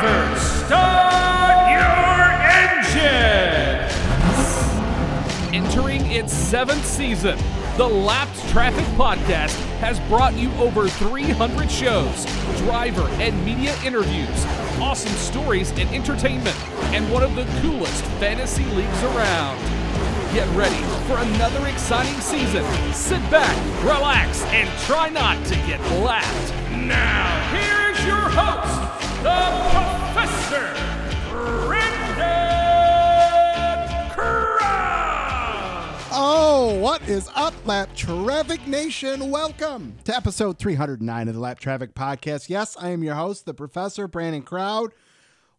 Drivers, start your engines! Entering its seventh season, the Lapped Traffic Podcast has brought you over 300 shows, driver and media interviews, awesome stories and entertainment, and one of the coolest fantasy leagues around. Get ready for another exciting season. Sit back, relax, and try not to get lapped. Now, here's your host, the Professor. Oh, what is up, Lapped Traffic Nation? Welcome to episode 309 of the Lapped Traffic Podcast. Yes, I am your host, the Professor Brandon Crowd.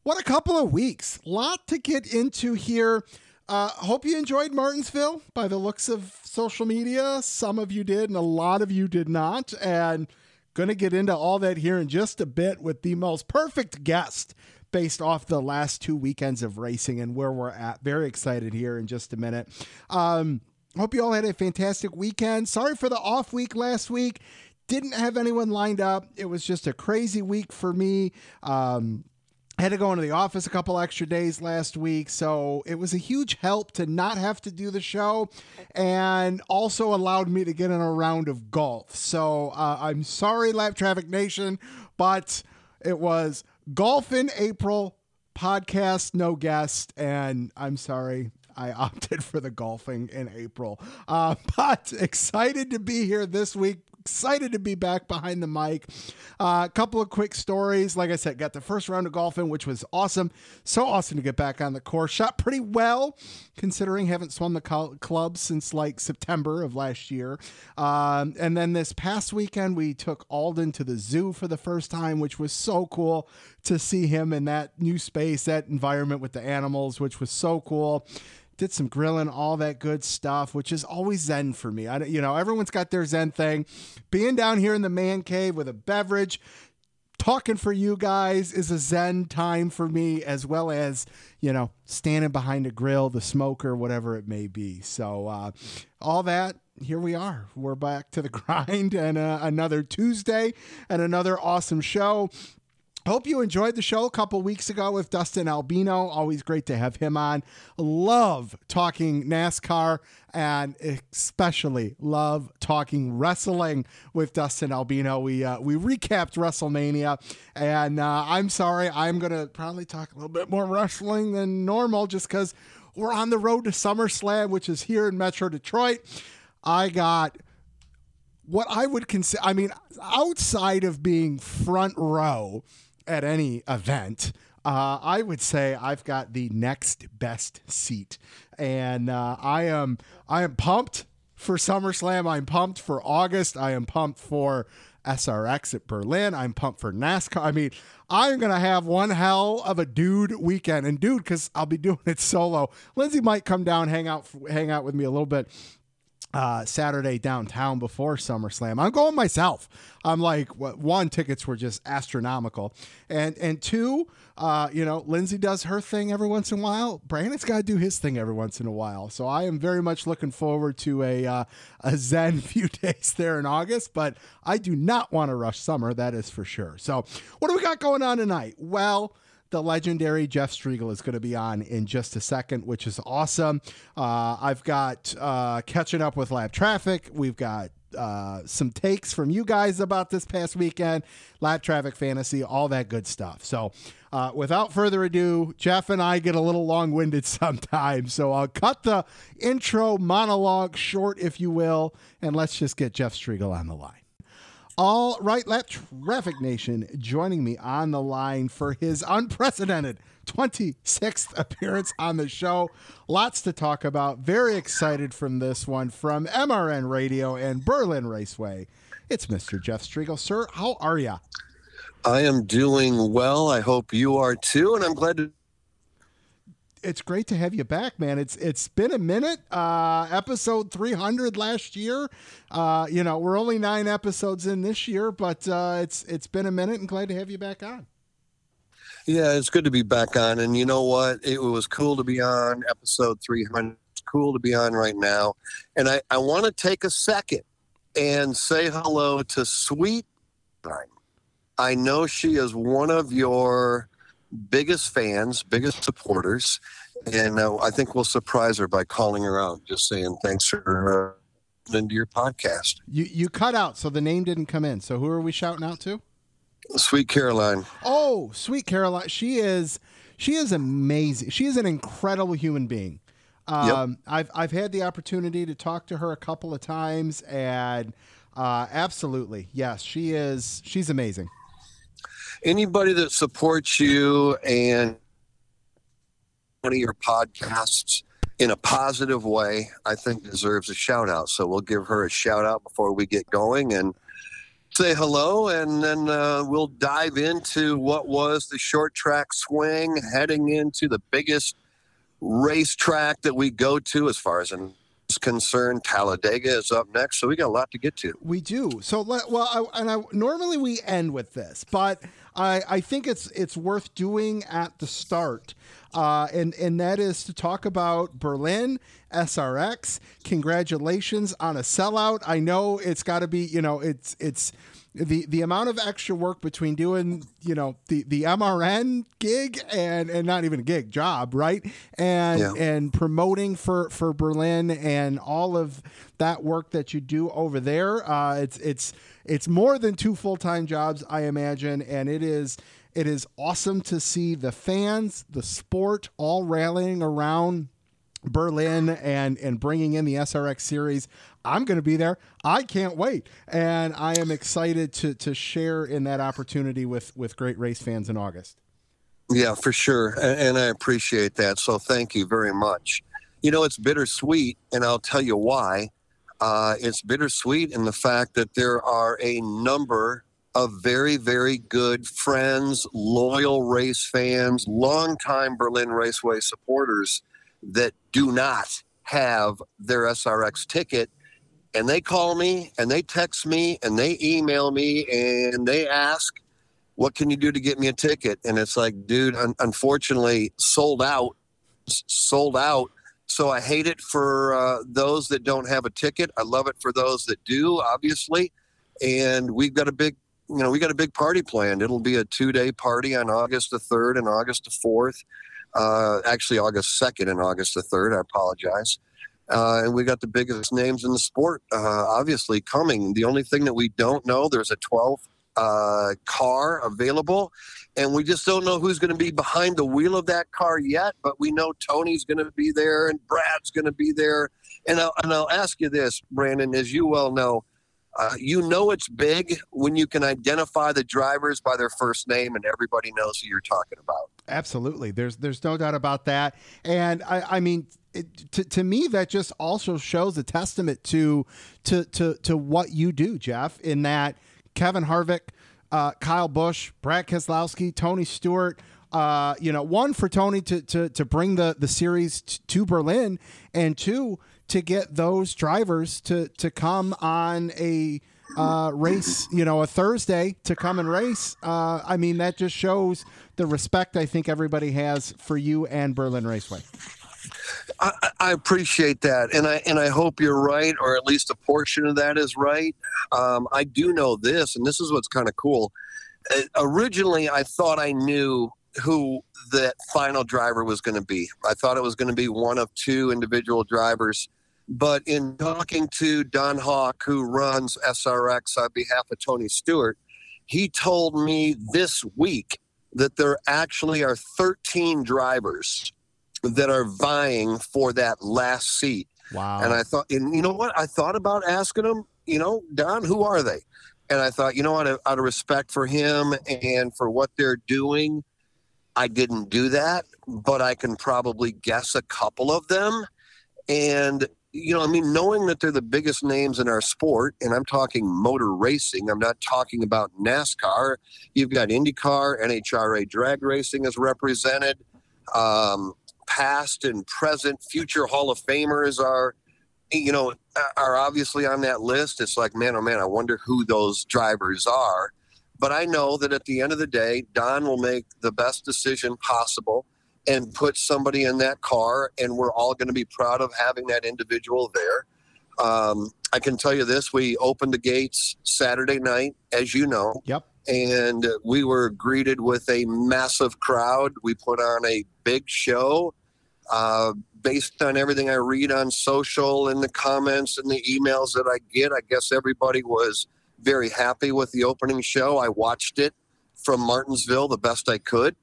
What a couple of weeks. Lot to get into here. Uh, hope you enjoyed Martinsville by the looks of social media. Some of you did, and a lot of you did not. And going to get into all that here in just a bit with the most perfect guest based off the last two weekends of racing and where we're at. Very excited here in just a minute. Um, hope you all had a fantastic weekend. Sorry for the off week last week. Didn't have anyone lined up. It was just a crazy week for me. Um, I had to go into the office a couple extra days last week, so it was a huge help to not have to do the show, and also allowed me to get in a round of golf. So uh, I'm sorry, Lapped Traffic Nation, but it was golf in April, podcast no guest, and I'm sorry. I opted for the golfing in April. Uh, but excited to be here this week excited to be back behind the mic. A uh, couple of quick stories. Like I said, got the first round of golfing, which was awesome. So awesome to get back on the course. Shot pretty well, considering haven't swum the col- club since like September of last year. Um, and then this past weekend, we took Alden to the zoo for the first time, which was so cool to see him in that new space, that environment with the animals, which was so cool did some grilling, all that good stuff, which is always zen for me. I, you know, everyone's got their zen thing. Being down here in the man cave with a beverage, talking for you guys is a zen time for me, as well as you know, standing behind a grill, the smoker, whatever it may be. So, uh, all that. Here we are. We're back to the grind and uh, another Tuesday and another awesome show. Hope you enjoyed the show a couple weeks ago with Dustin Albino. Always great to have him on. Love talking NASCAR and especially love talking wrestling with Dustin Albino. We uh, we recapped WrestleMania, and uh, I'm sorry, I'm gonna probably talk a little bit more wrestling than normal just because we're on the road to SummerSlam, which is here in Metro Detroit. I got what I would consider. I mean, outside of being front row at any event, uh, I would say I've got the next best seat, and uh, I am I am pumped for SummerSlam. I'm pumped for August. I am pumped for SRX at Berlin. I'm pumped for NASCAR. I mean, I'm gonna have one hell of a dude weekend, and dude, because I'll be doing it solo. Lindsay might come down, hang out, hang out with me a little bit uh, Saturday downtown before SummerSlam. I'm going myself. I'm like, what, one, tickets were just astronomical, and and two, uh, you know, Lindsay does her thing every once in a while. Brandon's got to do his thing every once in a while. So I am very much looking forward to a uh, a zen few days there in August. But I do not want to rush summer. That is for sure. So what do we got going on tonight? Well the legendary Jeff Striegle is going to be on in just a second, which is awesome. Uh, I've got uh, catching up with lapped traffic. We've got uh, some takes from you guys about this past weekend, lapped traffic fantasy, all that good stuff. So, uh, without further ado, Jeff and I get a little long winded sometimes. So, I'll cut the intro monologue short, if you will, and let's just get Jeff Striegle on the line. All right, Lapped Traffic Nation joining me on the line for his unprecedented 26th appearance on the show. Lots to talk about. Very excited from this one from MRN Radio and Berlin Raceway. It's Mr. Jeff Striegle. Sir, how are you? I am doing well. I hope you are too. And I'm glad to it's great to have you back, man. It's it's been a minute. Uh, episode 300 last year. Uh, you know, we're only nine episodes in this year, but uh, it's it's been a minute, and glad to have you back on. Yeah, it's good to be back on. And you know what? It was cool to be on episode 300. It's cool to be on right now. And I, I want to take a second and say hello to Sweet. I know she is one of your biggest fans, biggest supporters, and uh, I think we'll surprise her by calling her out, just saying thanks for uh, into your podcast. You you cut out, so the name didn't come in. So who are we shouting out to? Sweet Caroline. Oh, sweet Caroline. She is she is amazing. She is an incredible human being. Um, yep. I've I've had the opportunity to talk to her a couple of times, and uh, absolutely, yes, she is. She's amazing. Anybody that supports you and one of your podcasts in a positive way, I think deserves a shout out. So we'll give her a shout out before we get going and say hello, and then uh, we'll dive into what was the short track swing heading into the biggest racetrack that we go to as far as an concerned. Talladega is up next, so we got a lot to get to. We do. So, well, I, and I, normally we end with this, but I, I think it's it's worth doing at the start, uh, and and that is to talk about Berlin SRX. Congratulations on a sellout. I know it's got to be, you know, it's it's the the amount of extra work between doing you know the the MRN gig and and not even a gig job right? And yeah. and promoting for for Berlin and all of that work that you do over there. Uh, it's it's it's more than two full time jobs I imagine. And it is it is awesome to see the fans the sport all rallying around Berlin and and bringing in the SRX series. I'm going to be there. I can't wait, and I am excited to to share in that opportunity with with great race fans in August. Yeah, for sure, and, and I appreciate that. So thank you very much. You know, it's bittersweet, and I'll tell you why. Uh, it's bittersweet in the fact that there are a number of very, very good friends, loyal race fans, longtime Berlin Raceway supporters that do not have their SRX ticket. And they call me and they text me and they email me and they ask, What can you do to get me a ticket? And it's like, dude, un- unfortunately, sold out, sold out. So I hate it for uh, those that don't have a ticket. I love it for those that do, obviously. And we've got a big, you know, we got a big party planned. It'll be a two day party on August the 3rd and August the 4th uh, actually August 2nd and August the 3rd. I apologize. Uh, and we got the biggest names in the sport, uh, obviously, coming. The only thing that we don't know, there's a 12 uh, car available, and we just don't know who's going to be behind the wheel of that car yet. But we know Tony's going to be there, and Brad's going to be there. And I'll, and I'll ask you this, Brandon, as you well know, uh, you know it's big when you can identify the drivers by their first name and everybody knows who you're talking about. Absolutely, there's there's no doubt about that. And I, I mean, it, to, to me, that just also shows a testament to to to to what you do, Jeff. In that Kevin Harvick, uh, Kyle Busch, Brad Keselowski, Tony Stewart. Uh, you know, one for Tony to to to bring the the series t- to Berlin, and two to get those drivers to to come on a uh, race, you know, a Thursday to come and race. Uh, I mean, that just shows the respect I think everybody has for you and Berlin Raceway. I, I, appreciate that, and I and I hope you're right, or at least a portion of that is right. Um, I do know this, and this is what's kind of cool. Uh, originally, I thought I knew who that final driver was going to be. I thought it was going to be one of two individual drivers but in talking to Don Hawk, who runs SRX on behalf of Tony Stewart, he told me this week that there actually are 13 drivers that are vying for that last seat. Wow. And I thought, and you know what? I thought about asking him, you know, Don, who are they? And I thought, you know what, out of respect for him and for what they're doing, I didn't do that, but I can probably guess a couple of them. And you know, I mean, knowing that they're the biggest names in our sport, and I'm talking motor racing, I'm not talking about NASCAR. You've got IndyCar, NHRA drag racing is represented. Um, past and present, future Hall of Famers are, you know, are obviously on that list. It's like, man, oh man, I wonder who those drivers are. But I know that at the end of the day, Don will make the best decision possible and put somebody in that car, and we're all going to be proud of having that individual there. Um, I can tell you this: we opened the gates Saturday night, as you know. Yep. and we were greeted with a massive crowd. We put on a big show. Uh, based on everything I read on social and the comments and the emails that I get, I guess everybody was very happy with the opening show. I watched it from Martinsville the best I could.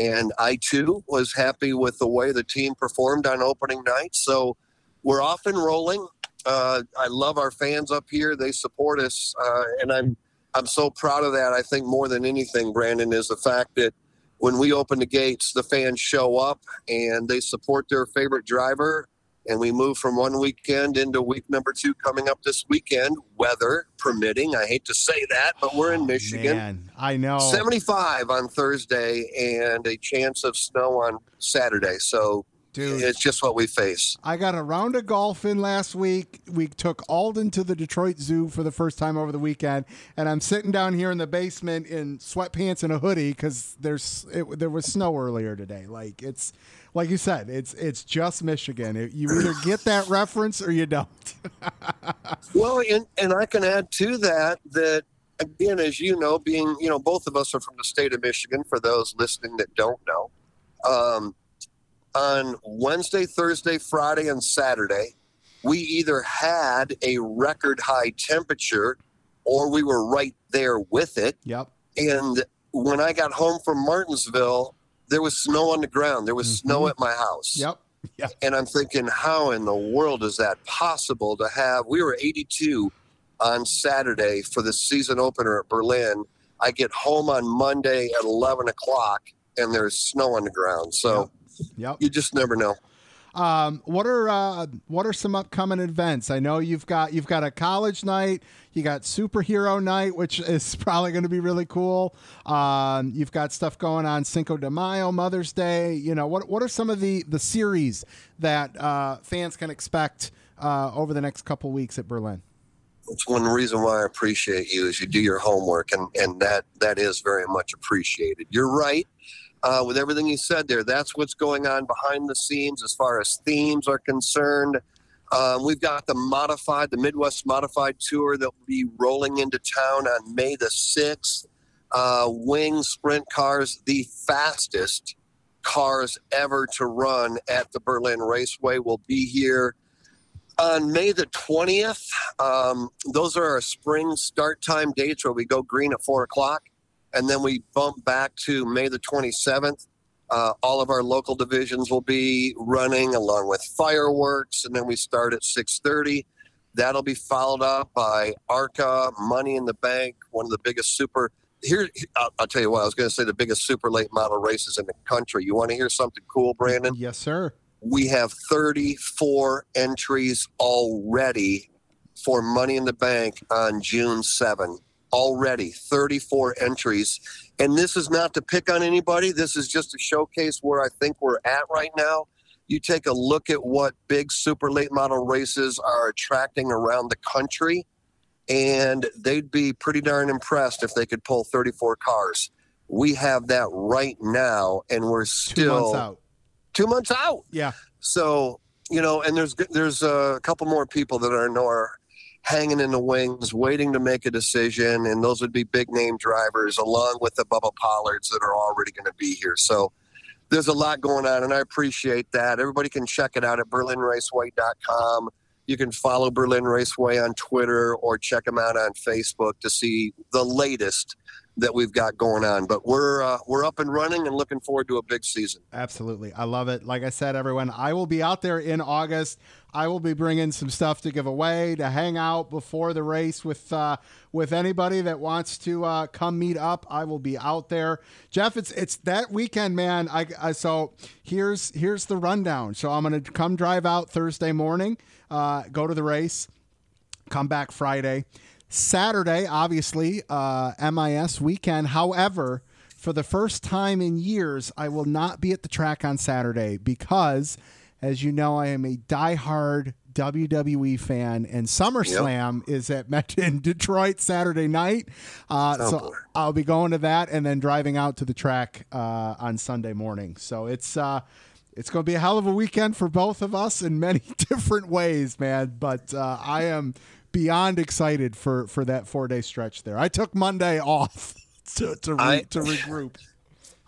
And I too was happy with the way the team performed on opening night. So we're off and rolling. Uh, I love our fans up here. They support us. Uh, and I'm, I'm so proud of that. I think more than anything, Brandon, is the fact that when we open the gates, the fans show up and they support their favorite driver. And we move from one weekend into week number two coming up this weekend, weather permitting. I hate to say that, but we're in oh, Michigan. Man, I know. 75 on Thursday and a chance of snow on Saturday. So Dude. it's just what we face. I got a round of golf in last week. We took Alden to the Detroit Zoo for the first time over the weekend, and I'm sitting down here in the basement in sweatpants and a hoodie because there's it, there was snow earlier today. Like it's like you said, it's it's just Michigan. You either get that reference or you don't. Well, and, and I can add to that that again, as you know, being you know both of us are from the state of Michigan. For those listening that don't know, um, on Wednesday, Thursday, Friday, and Saturday, we either had a record high temperature or we were right there with it. yep. And when I got home from Martinsville, there was snow on the ground. There was snow mm-hmm. at my house. Yep. Yep. And I'm thinking, how in the world is that possible to have? We were 82 on Saturday for the season opener at Berlin. I get home on Monday at 11 o'clock and there's snow on the ground. So Yep. you just never know. Um, what are uh, what are some upcoming events? I know you've got you've got a college night, you got superhero night, which is probably going to be really cool. Um, you've got stuff going on Cinco de Mayo, Mother's Day. You know what what are some of the the series that uh, fans can expect uh, over the next couple weeks at Berlin? It's one reason why I appreciate you is you do your homework, and, and that that is very much appreciated. You're right uh, with everything you said there. That's what's going on behind the scenes as far as themes are concerned. Um, we've got the modified, the Midwest Modified Tour that will be rolling into town on May the 6th. Uh, wing sprint cars, the fastest cars ever to run at the Berlin Raceway, will be here on May the 20th. Um, those are our spring start time dates where we go green at 4 o'clock and then we bump back to May the 27th. Uh, all of our local divisions will be running along with fireworks, and then we start at 6:30. That'll be followed up by ARCA, Money in the Bank, one of the biggest super. Here, I'll, I'll tell you what. I was going to say the biggest super late model races in the country. You want to hear something cool, Brandon? Yes, sir. We have 34 entries already for Money in the Bank on June 7 already 34 entries. And this is not to pick on anybody. This is just to showcase where i think we're at right now. You take a look at what big super late model races are attracting around the country and they'd be pretty darn impressed if they could pull 34 cars. We have that right now and we're still Two months out. two months out. Yeah. so you know, and there's there's a couple more people that are, are hanging in the wings, waiting to make a decision, and those would be big name drivers, along with the Bubba Pollards that are already going to be here. So there's a lot going on, and I appreciate that. Everybody can check it out at BerlinRaceway.com. You can follow Berlin Raceway on Twitter or check them out on Facebook to see the latest that we've got going on. But we're uh, we're up and running and looking forward to a big season. Absolutely. I love it. Like I said, everyone, I will be out there in August. I will be bringing some stuff to give away to hang out before the race with uh, with anybody that wants to uh, come meet up. I will be out there. Jeff, it's it's that weekend, man. I, I so here's here's the rundown. So I'm gonna come drive out Thursday morning, uh, go to the race, come back Friday. Saturday, obviously, uh, MIS weekend. However, for the first time in years, I will not be at the track on Saturday because, as you know, I am a diehard WWE fan, and SummerSlam is at Met in Detroit Saturday night. Uh, Oh, so boy. I'll be going to that and then driving out to the track uh, on Sunday morning. So it's. Uh, it's going to be a hell of a weekend for both of us in many different ways, man. But uh, I am beyond excited for for that four day stretch there. I took Monday off to to, re, I- to regroup.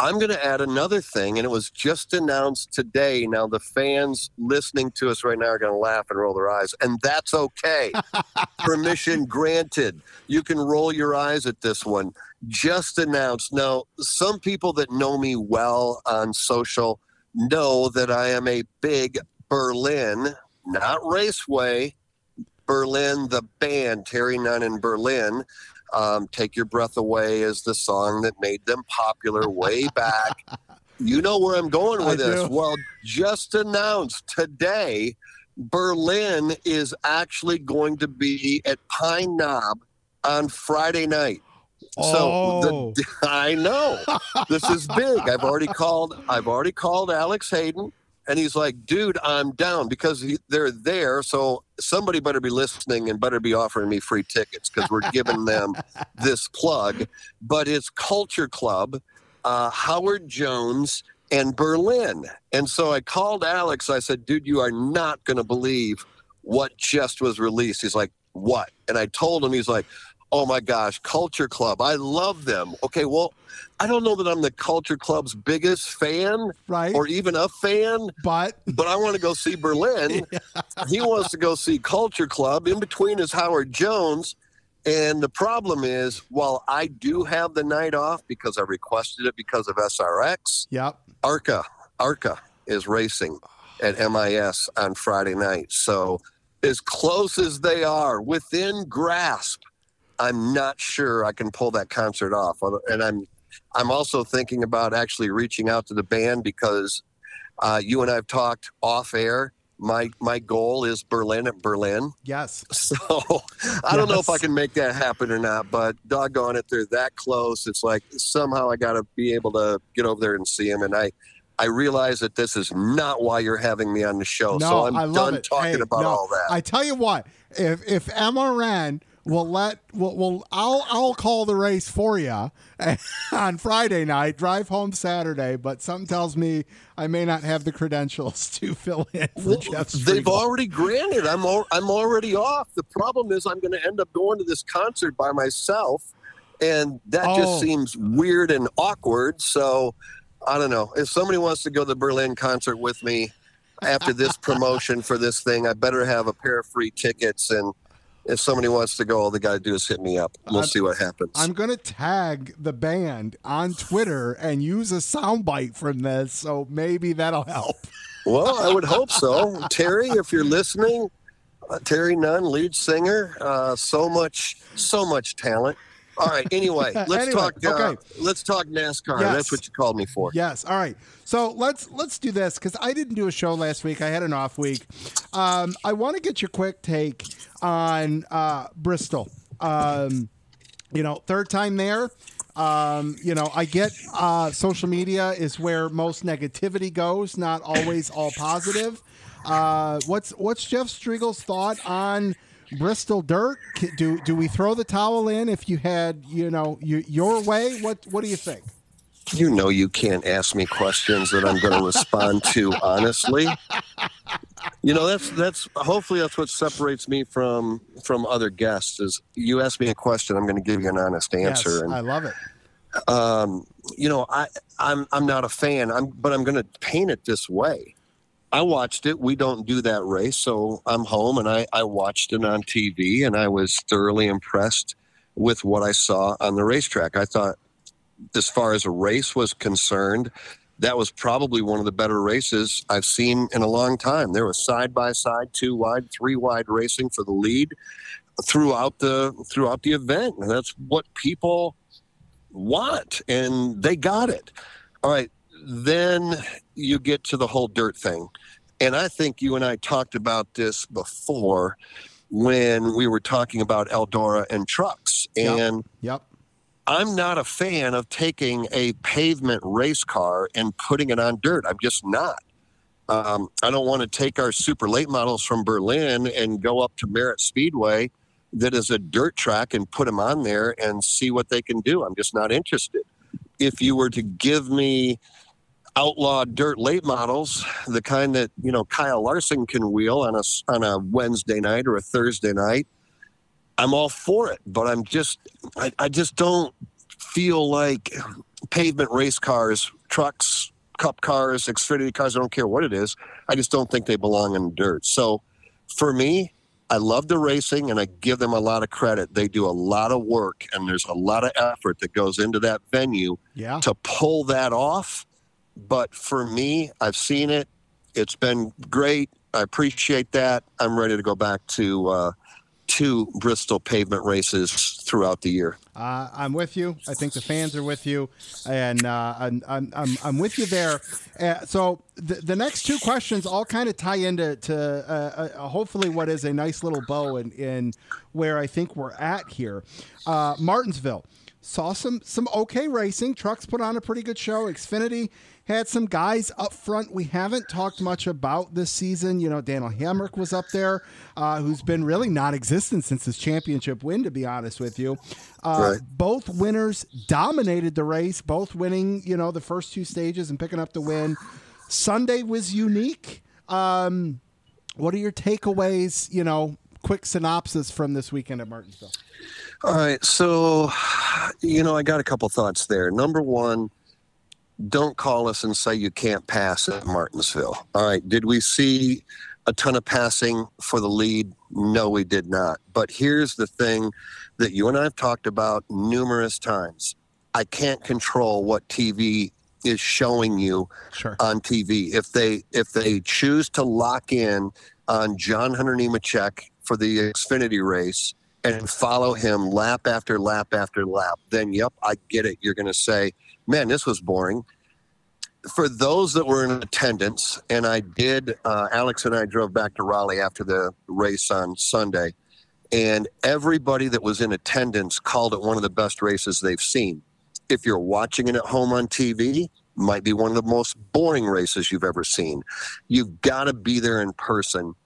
I'm going to add another thing, and it was just announced today. Now, the fans listening to us right now are going to laugh and roll their eyes, and that's okay. Permission granted. You can roll your eyes at this one. Just announced. Now, some people that know me well on social know that I am a big Berlin, not Raceway, Berlin, the band, Terry Nunn in Berlin. Um, Take Your Breath Away is the song that made them popular way back. You know where I'm going with I this. do. Well, just announced today, Berlin is actually going to be at Pine Knob on Friday night. Oh. So the, I know this is big. I've already called. I've already called Alex Hayden, and he's like, "Dude, I'm down because he, they're there. So somebody better be listening and better be offering me free tickets because we're giving them this plug. But it's Culture Club, uh, Howard Jones, and Berlin. And so I called Alex. I said, "Dude, you are not going to believe what just was released." He's like, "What?" And I told him. He's like oh my gosh, Culture Club. I love them. Okay, well, I don't know that I'm the Culture Club's biggest fan right, or even a fan, but but I want to go see Berlin. He wants to go see Culture Club. In between is Howard Jones. And the problem is, while I do have the night off because I requested it because of SRX, yep. ARCA, ARCA is racing at MIS on Friday night. So, as close as they are within grasp, I'm not sure I can pull that concert off. And I'm, I'm also thinking about actually reaching out to the band because uh, you and I've talked off air. My my goal is Berlin at Berlin. Yes. So I don't know if I can make that happen or not, but doggone it, they're that close. It's like somehow I got to be able to get over there and see them. And I, I realize that this is not why you're having me on the show. No, so I'm done it. talking Hey, about no, all that. I tell you what, if if MRN will let will will I'll I'll call the race for you on Friday night, drive home Saturday, but something tells me I may not have the credentials to fill in Well, they've already granted. I'm al- I'm already off. The problem is I'm going to end up going to this concert by myself, and that Oh. just seems weird and awkward. So I don't know. If somebody wants to go to the Berlin concert with me after this promotion for this thing, I better have a pair of free tickets. And if somebody wants to go, all they got to do is hit me up. We'll I'm- see what happens. I'm gonna tag the band on Twitter and use a soundbite from this, so maybe that'll help. Well, I would hope so. Terry, if you're listening, uh, Terry Nunn, lead singer, uh, so much, so much talent. All right. Anyway, let's Anyway, talk. Uh, okay. Let's talk NASCAR. Yes. That's what you called me for. Yes. All right. So let's let's do this because I didn't do a show last week. I had an off week. Um, I want to get your quick take on uh, Bristol. Um, you know, third time there. Um, you know, I get uh, social media is where most negativity goes, not always all positive. Uh, what's what's Jeff Striegle's thought on Bristol dirt? Do do we throw the towel in if you had you know you, your way? What what do you think? You know, you can't ask me questions that I'm going to respond to honestly. You know, that's that's hopefully that's what separates me from from other guests. Is you ask me a question, I'm going to give you an honest answer. Yes, and I love it. um, you know, I, I'm I'm not a fan. I'm, but I'm going to paint it this way. I watched it. We don't do that race, so I'm home and I, I watched it on TV, and I was thoroughly impressed with what I saw on the racetrack. I thought, as far as a race was concerned, that was probably one of the better races I've seen in a long time. There was side by side, two wide, three wide racing for the lead throughout the throughout the event, and that's what people want, and they got it. All right, then you get to the whole dirt thing, and I think you and I talked about this before when we were talking about Eldora and trucks, Yep. and Yep. I'm not a fan of taking a pavement race car and putting it on dirt. I'm just not. Um, I don't want to take our super late models from Berlin and go up to Merritt Speedway, that is a dirt track, and put them on there and see what they can do. I'm just not interested. If you were to give me outlaw dirt late models, the kind that you know Kyle Larson can wheel on a on a Wednesday night or a Thursday night, I'm all for it. But I'm just I, I just don't feel like pavement race cars, trucks, cup cars, Xfinity cars, I don't care what it is. I just don't think they belong in dirt. So for me, I love the racing and I give them a lot of credit. They do a lot of work and there's a lot of effort that goes into that venue Yeah. to pull that off. But for me, I've seen it. It's been great. I appreciate that. I'm ready to go back to uh, two Bristol pavement races throughout the year. Uh, I'm with you. I think the fans are with you, and uh, I'm, I'm, I'm, with you there. Uh, so the, the next two questions all kind of tie into to uh, uh, hopefully what is a nice little bow in, in where I think we're at here. Uh, Martinsville saw some some okay racing. Trucks put on a pretty good show. Xfinity had some guys up front we haven't talked much about this season. You know, Daniel Hemric was up there, uh, who's been really non-existent since his championship win. To be honest with you, uh, Right. both winners dominated the race. Both winning, you know, the first two stages and picking up the win. Sunday was unique. Um, what are your takeaways? You know, quick synopsis from this weekend at Martinsville. All right. So, you know, I got a couple thoughts there. Number one, don't call us and say you can't pass at Martinsville. All right. Did we see a ton of passing for the lead? No, we did not. But here's the thing that you and I have talked about numerous times. I can't control what TV is showing you Sure. on TV. If they if they choose to lock in on John Hunter Nemechek for the Xfinity race and follow him lap after lap after lap, then yep, I get it. You're going to say, "Man, this was boring." For those that were in attendance, and I did, uh, Alex and I drove back to Raleigh after the race on Sunday, and everybody that was in attendance called it one of the best races they've seen. If you're watching it at home on TV, might be one of the most boring races you've ever seen. You've got to be there in person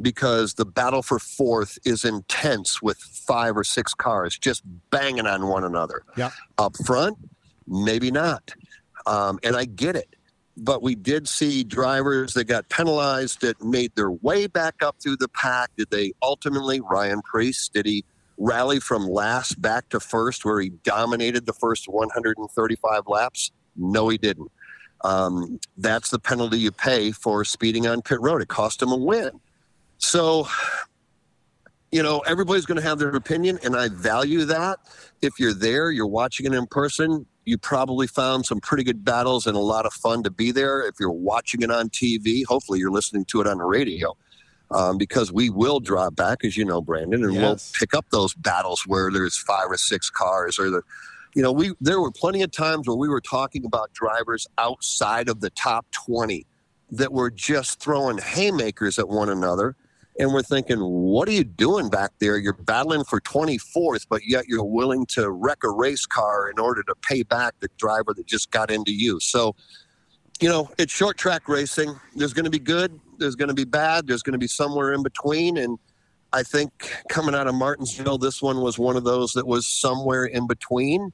because the battle for fourth is intense with five or six cars just banging on one another. Yep. Up front, maybe not. Um, and I get it. But we did see drivers that got penalized that made their way back up through the pack. Did they ultimately, Ryan Preece, did he rally from last back to first where he dominated the first 135 laps? No, he didn't. Um, that's the penalty you pay for speeding on pit road. It cost him a win. So, you know, everybody's going to have their opinion, and I value that. If you're there, you're watching it in person, you probably found some pretty good battles and a lot of fun to be there. If you're watching it on TV, hopefully you're listening to it on the radio. Um, because we will drop back, as you know, Brandon, and we'll pick up those battles where there's five or six cars, or the, you know, we there were plenty of times where we were talking about drivers outside of the top 20 that were just throwing haymakers at one another. And we're thinking, what are you doing back there? You're battling for 24th, but yet you're willing to wreck a race car in order to pay back the driver that just got into you. So, you know, it's short track racing. There's going to be good, there's going to be bad, there's going to be somewhere in between. And I think coming out of Martinsville, this one was one of those that was somewhere in between.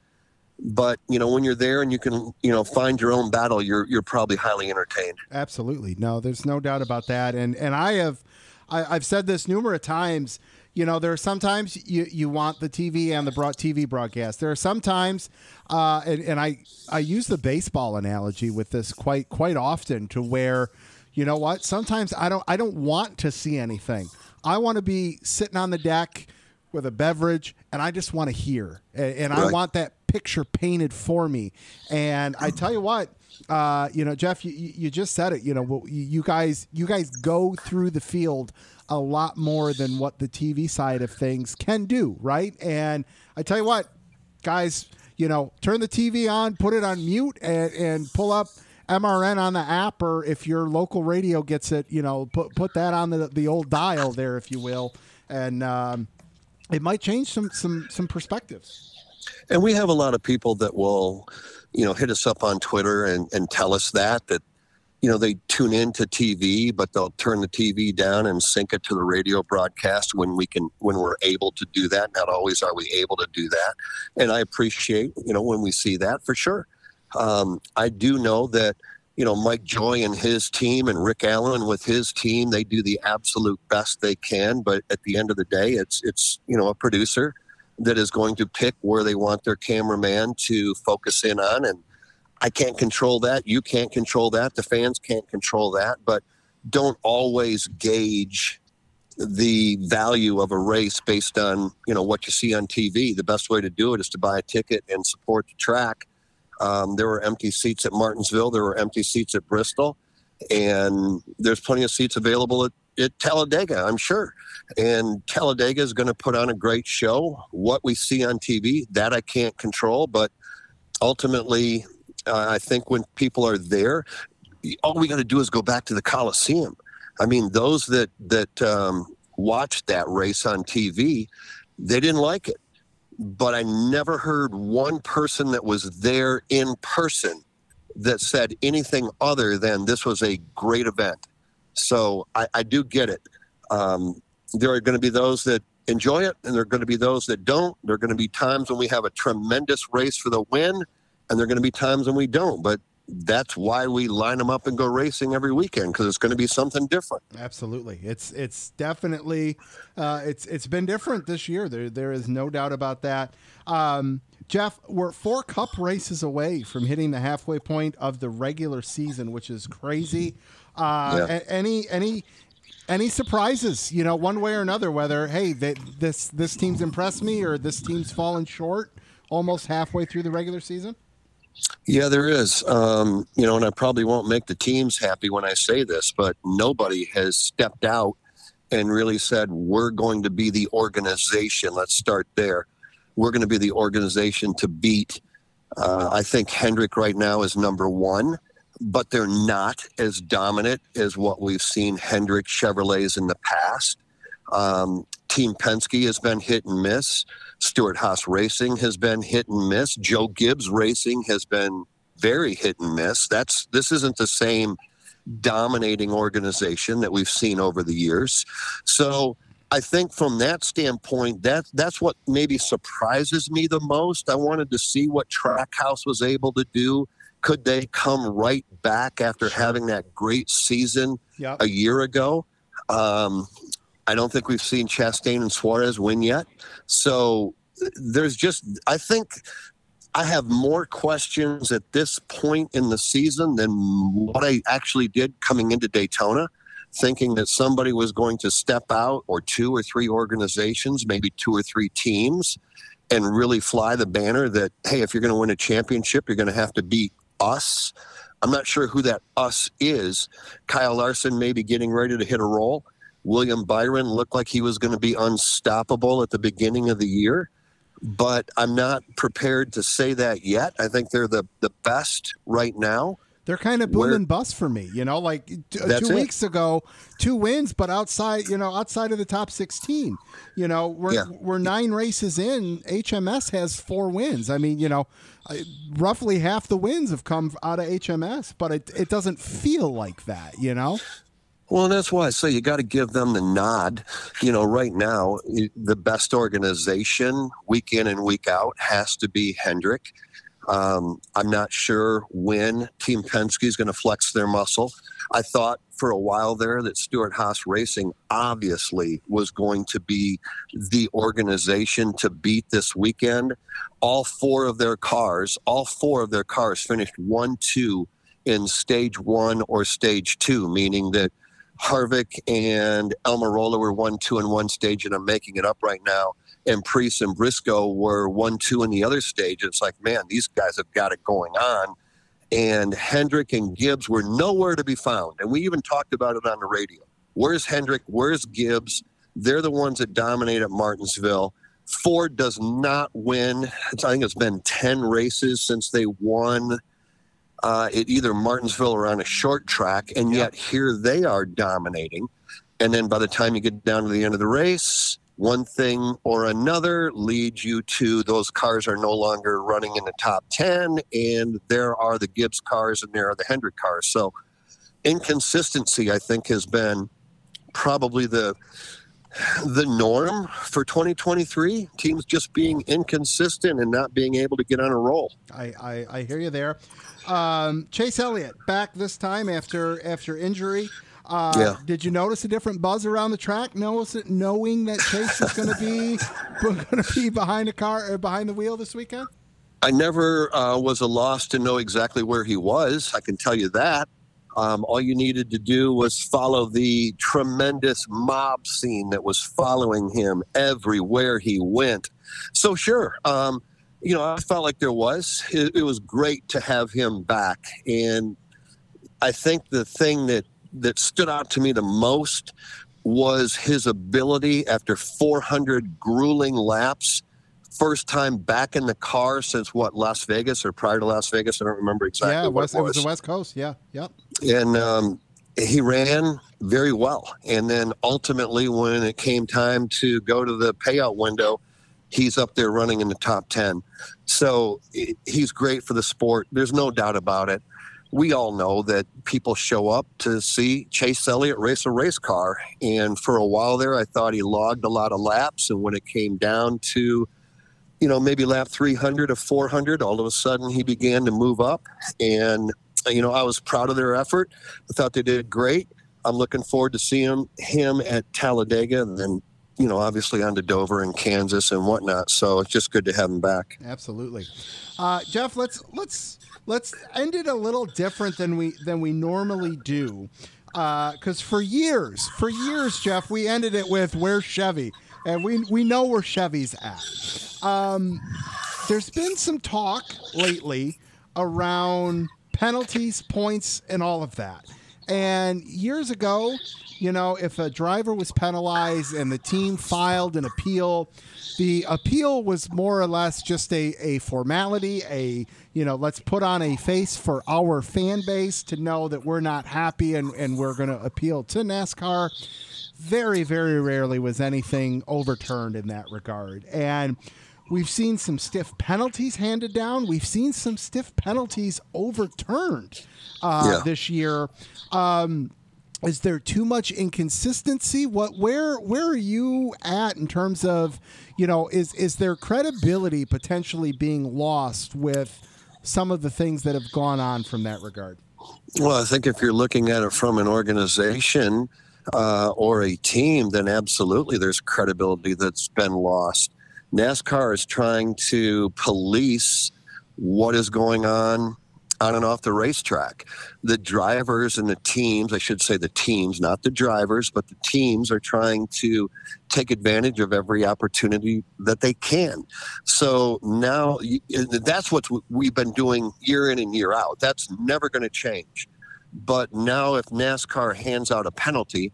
But you know, when you're there and you can, you know, find your own battle, you're you're probably highly entertained. Absolutely. No, there's no doubt about that. And and I have I, I've said this numerous times. You know, there are sometimes you, you want the TV and the broad TV broadcast. There are sometimes, uh, and, and I I use the baseball analogy with this quite quite often to where, you know what? Sometimes I don't I don't want to see anything. I want to be sitting on the deck with a beverage, and I just want to hear, and, and I want that picture painted for me. And I tell you what, uh, you know, Jeff, you, you just said it. You know, you guys you guys go through the field a lot more than what the TV side of things can do, right? And I tell you what, guys, you know, turn the TV on, put it on mute, and, and pull up. MRN on the app, or if your local radio gets it, you know, put put that on the the old dial there, if you will, and um, it might change some some some perspectives. And we have a lot of people that will, you know, hit us up on Twitter and, and tell us that, that, you know, they tune into TV, but they'll turn the TV down and sync it to the radio broadcast when we can, when we're able to do that. Not always are we able to do that. And I appreciate, you know, when we see that for sure. Um, I do know that, you know, Mike Joy and his team and Rick Allen with his team, they do the absolute best they can. But at the end of the day, it's, it's, you know, a producer that is going to pick where they want their cameraman to focus in on. And I can't control that. You can't control that. The fans can't control that. But don't always gauge the value of a race based on you know what you see on TV. The best way to do it is to buy a ticket and support the track. Um, there were empty seats at Martinsville. There were empty seats at Bristol, and there's plenty of seats available at, at Talladega, I'm sure. And Talladega is going to put on a great show. What we see on TV, that I can't control, but ultimately, uh, I think when people are there, all we got to do is go back to the Coliseum. I mean, those that that um, watched that race on TV, they didn't like it. But I never heard one person that was there in person that said anything other than this was a great event. So I, I do get it. Um, there are going to be those that enjoy it, and there are going to be those that don't. There are going to be times when we have a tremendous race for the win, and there are going to be times when we don't. But that's why we line them up and go racing every weekend because it's going to be something different. Absolutely, it's it's definitely uh, it's it's been different this year. There there is no doubt about that. Um, Jeff, we're four cup races away from hitting the halfway point of the regular season, which is crazy. Uh, yeah. Any any any surprises? You know, one way or another, whether hey they, this this team's impressed me or this team's fallen short almost halfway through the regular season. Yeah, there is. Um, you know, and I probably won't make the teams happy when I say this, but nobody has stepped out and really said, we're going to be the organization. Let's start there. We're going to be the organization to beat. Uh, I think Hendrick right now is number one, but they're not as dominant as what we've seen Hendrick Chevrolets in the past. Um, Team Penske has been hit and miss. Stewart Haas Racing has been hit and miss. Joe Gibbs Racing has been very hit and miss. That's this isn't the same dominating organization that we've seen over the years. So I think from that standpoint, that that's what maybe surprises me the most. I wanted to see what Trackhouse was able to do. Could they come right back after having that great season yep. a year ago? Um, I don't think we've seen Chastain and Suarez win yet. So there's just, I think I have more questions at this point in the season than what I actually did coming into Daytona, thinking that somebody was going to step out, or two or three organizations, maybe two or three teams, and really fly the banner that, hey, if you're going to win a championship, you're going to have to beat us. I'm not sure who that us is. Kyle Larson may be getting ready to hit a roll. William Byron looked like he was going to be unstoppable at the beginning of the year, but I'm not prepared to say that yet. I think they're the, the best right now. They're kind of boom Where, and bust for me, you know. Like t- uh, two weeks ago, two wins, but outside, you know, outside of the top sixteen. You know, we're yeah. we're nine races in. HMS has four wins. I mean, you know, roughly half the wins have come out of HMS, but it it doesn't feel like that, you know. Well, that's why I say you got to give them the nod. You know, right now, the best organization week in and week out has to be Hendrick. Um, I'm not sure when Team Penske is going to flex their muscle. I thought for a while there that Stewart Haas Racing obviously was going to be the organization to beat this weekend. All four of their cars, all four of their cars finished 1 2 in stage one or stage two, meaning that Harvick and Almirola were one, two in one stage, and I'm making it up right now. And Preece and Briscoe were one, two in the other stage. It's like, man, these guys have got it going on. And Hendrick and Gibbs were nowhere to be found. And we even talked about it on the radio. Where's Hendrick? Where's Gibbs? They're the ones that dominate at Martinsville. Ford does not win. I think it's been 10 races since they won uh, at either Martinsville or on a short track, and yet here they are dominating. And then by the time you get down to the end of the race, one thing or another leads you to those cars are no longer running in the top 10, and there are the Gibbs cars and there are the Hendrick cars. So inconsistency, I think, has been probably the the norm for 2023 teams just being inconsistent and not being able to get on a roll i i, I hear you there um, Chase Elliott back this time after after injury. Uh, Yeah. Did you notice a different buzz around the track? Notice it, knowing that Chase is going to be going to be behind a car or behind the wheel this weekend. I never uh, was a loss to know exactly where he was. I can tell you that. Um, all you needed to do was follow the tremendous mob scene that was following him everywhere he went. So, sure, um, you know, I felt like there was. It, it was great to have him back. And I think the thing that, that stood out to me the most was his ability after 400 grueling laps first time back in the car since what Las Vegas or prior to Las Vegas. I don't remember exactly. yeah, what West, it it was. was the West Coast. Yeah, yep. and um, he ran very well. And then ultimately, when it came time to go to the payout window, he's up there running in the top ten. So he's great for the sport. There's no doubt about it. We all know that people show up to see Chase Elliott race a race car. And for a while there, I thought he logged a lot of laps. And when it came down to you know, maybe lap 300 or 400, all of a sudden he began to move up. And, you know, I was proud of their effort. I thought they did great. I'm looking forward to seeing him at Talladega and then, you know, obviously on to Dover and Kansas and whatnot. So it's just good to have him back. Absolutely, uh, Jeff. Let's let's let's end it a little different than we than we normally do, because for years, for years, Jeff, we ended it with "Where's Chevy?" and we we know where Chevy's at. Um, there's been some talk lately around penalties, points, and all of that. And years ago, you know, if a driver was penalized and the team filed an appeal, the appeal was more or less just a, a formality, a, you know, let's put on a face for our fan base to know that we're not happy and, and we're going to appeal to NASCAR. Very, very rarely was anything overturned in that regard. And we've seen some stiff penalties handed down. We've seen some stiff penalties overturned uh, Yeah. this year. Um, is there too much inconsistency? What where where are you at in terms of you know is is there credibility potentially being lost with some of the things that have gone on from that regard? Well, I think if you're looking at it from an organization uh, or a team, then absolutely there's credibility that's been lost. NASCAR is trying to police what is going on on and off the racetrack. The drivers and the teams, I should say the teams, not the drivers, but the teams are trying to take advantage of every opportunity that they can. So now that's what we've been doing year in and year out. That's never going to change. But now, if NASCAR hands out a penalty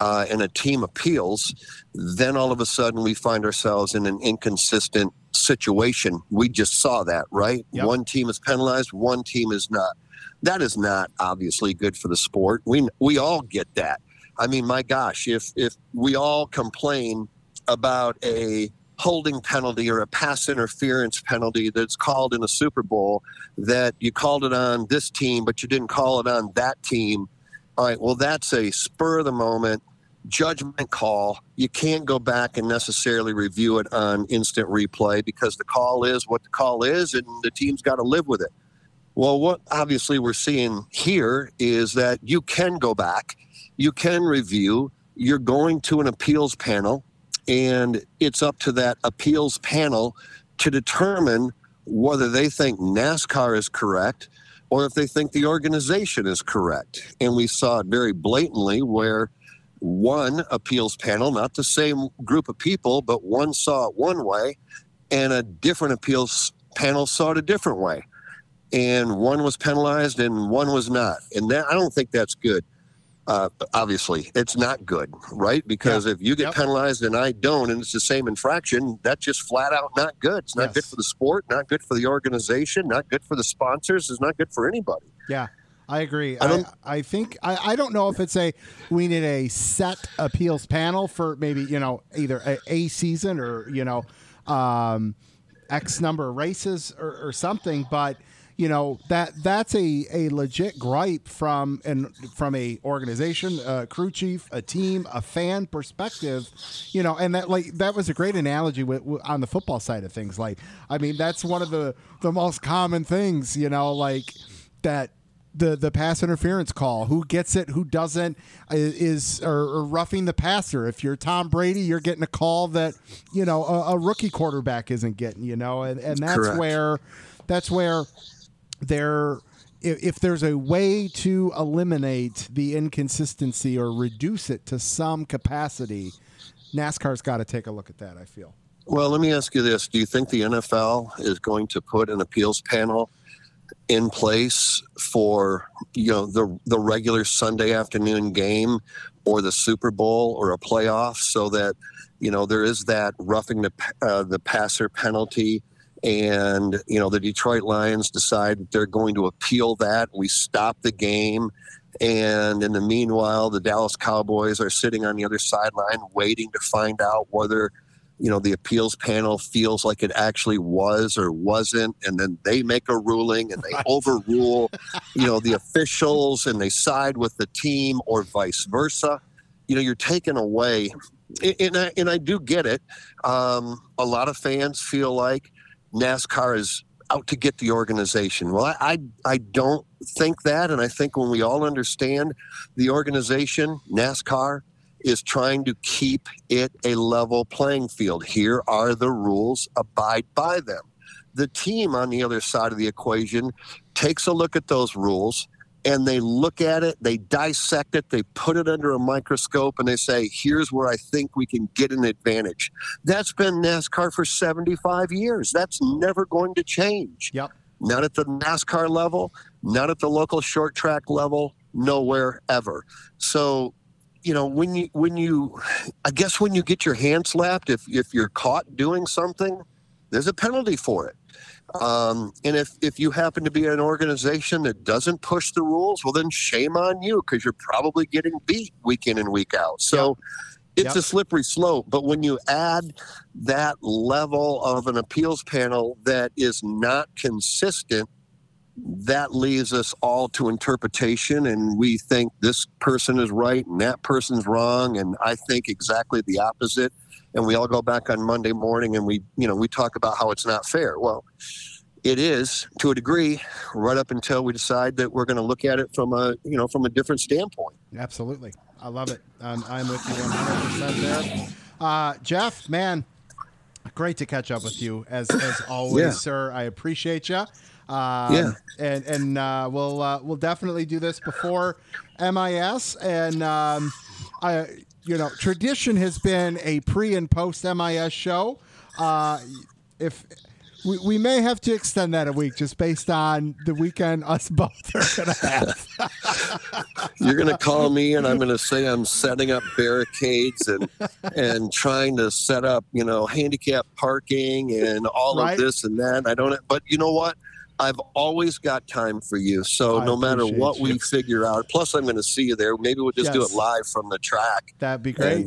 uh, and a team appeals, then all of a sudden we find ourselves in an inconsistent situation. We just saw that, right? Yep. One team is penalized, one team is not. That is not obviously good for the sport. We we all get that. I mean, my gosh, if if we all complain about a holding penalty or a pass interference penalty that's called in a Super Bowl that you called it on this team but you didn't call it on that team. All right, well that's a spur of the moment judgment call. You can't go back and necessarily review it on instant replay because the call is what the call is and the team's got to live with it. Well, what obviously we're seeing here is that you can go back, you can review, you're going to an appeals panel, and it's up to that appeals panel to determine whether they think NASCAR is correct or if they think the organization is correct. And we saw it very blatantly where one appeals panel, not the same group of people, but one saw it one way and a different appeals panel saw it a different way. And one was penalized and one was not. And that I don't think that's good. Uh, obviously, it's not good, right? Because if you get Yep. penalized and I don't, and it's the same infraction, that's just flat out not good. It's not good for the sport, not good for the organization, not good for the sponsors. It's not good for anybody. Yeah, I agree. I I, I, think I, I don't know if it's a we need a set appeals panel for maybe you know either a, a season or you know um, X number of races or, or something, but you know that that's a, a legit gripe from an from a organization, a crew chief, a team, a fan perspective, you know, and that like that was a great analogy with, with, on the football side of things. Like, I mean, that's one of the the most common things, you know, like that the the pass interference call, who gets it, who doesn't, is or, or roughing the passer. If you're Tom Brady, you're getting a call that you know a, a rookie quarterback isn't getting. You know, and and that's Correct. where that's where there if, there's a way to eliminate the inconsistency or reduce it to some capacity, NASCAR's got to take a look at that. I feel. Well, let me ask you this: Do you think the NFL is going to put an appeals panel in place for you know the the regular Sunday afternoon game or the Super Bowl or a playoff, so that you know there is that roughing the uh, the passer penalty? And you know the Detroit Lions decide that they're going to appeal that. We stop the game, and in the meanwhile, the Dallas Cowboys are sitting on the other sideline waiting to find out whether you know the appeals panel feels like it actually was or wasn't, and then they make a ruling and they right. overrule you know the officials and they side with the team or vice versa. You know, you're taken away. And I, and I do get it. Um, a lot of fans feel like NASCAR is out to get the organization. Well, I, I, I don't think that, and I think when we all understand the organization, NASCAR is trying to keep it a level playing field. Here are the rules, abide by them. The team on the other side of the equation takes a look at those rules and they look at it, they dissect it, they put it under a microscope, and they say, here's where I think we can get an advantage. That's been NASCAR for 75 years. That's never going to change. Yep. Not at the NASCAR level, not at the local short track level, nowhere ever. So, you know, when you when you I guess when you get your hand slapped, if if you're caught doing something, there's a penalty for it. Um, and if, if you happen to be an organization that doesn't push the rules, well, then shame on you because you're probably getting beat week in and week out. So yep. it's yep. a slippery slope. But when you add that level of an appeals panel that is not consistent, that leaves us all to interpretation. And we think this person is right and that person's wrong. And I think exactly the opposite and we all go back on Monday morning and we, you know, we talk about how it's not fair. Well, it is to a degree, right up until we decide that we're going to look at it from a, you know, from a different standpoint. Absolutely, I love it. I'm, I'm with you 100 percent there. Uh, Jeff, man, great to catch up with you as as always, yeah. sir. I appreciate you. Um, yeah, and and uh, we'll uh, we'll definitely do this before MIS, and um, I you know, tradition has been a pre and post MIS show. Uh, if we, we may have to extend that a week just based on the weekend us both are going to have. You're going to call me and I'm going to say I'm setting up barricades and and trying to set up, you know, handicap parking and all right. of this and that. I don't but you know what? I've always got time for you. So I no matter what you. we figure out, plus I'm going to see you there. Maybe we'll just yes. do it live from the track. That'd be great.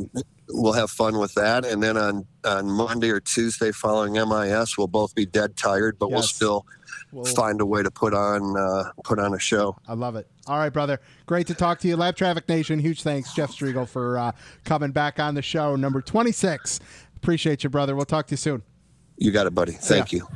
We'll have fun with that. And then on, on Monday or Tuesday following MIS, we'll both be dead tired, but yes. we'll still we'll, find a way to put on uh, put on a show. I love it. All right, brother. Great to talk to you. Lapped Traffic Nation. Huge thanks, Jeff Striegle, for uh, coming back on the show. Number 26. Appreciate you, brother. We'll talk to you soon. You got it, buddy. Thank yeah. you.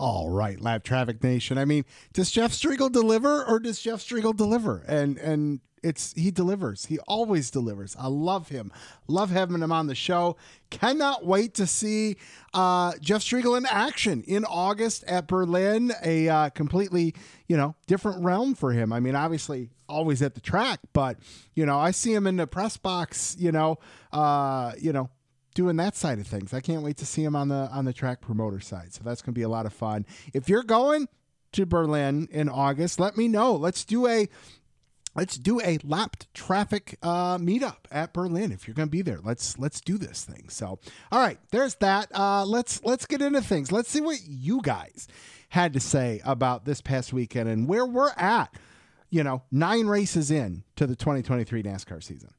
All right, Lapped Traffic Nation. I mean, does Jeff Striegle deliver or does Jeff Striegle deliver? And and it's he delivers. He always delivers. I love him. Love having him on the show. Cannot wait to see uh, Jeff Striegle in action in August at Berlin. A uh, completely you know different realm for him. I mean, obviously always at the track, but you know I see him in the press box. You know, uh, you know doing that side of things. I can't wait to see him on the on the track promoter side. So that's going to be a lot of fun. If you're going to Berlin in August, let me know. Let's do a let's do a lapped traffic uh, meetup at Berlin. If you're going to be there, let's let's do this thing. So, all right, there's that. Uh, let's let's get into things. Let's see what you guys had to say about this past weekend and where we're at. You know, nine races in to the 2023 NASCAR season.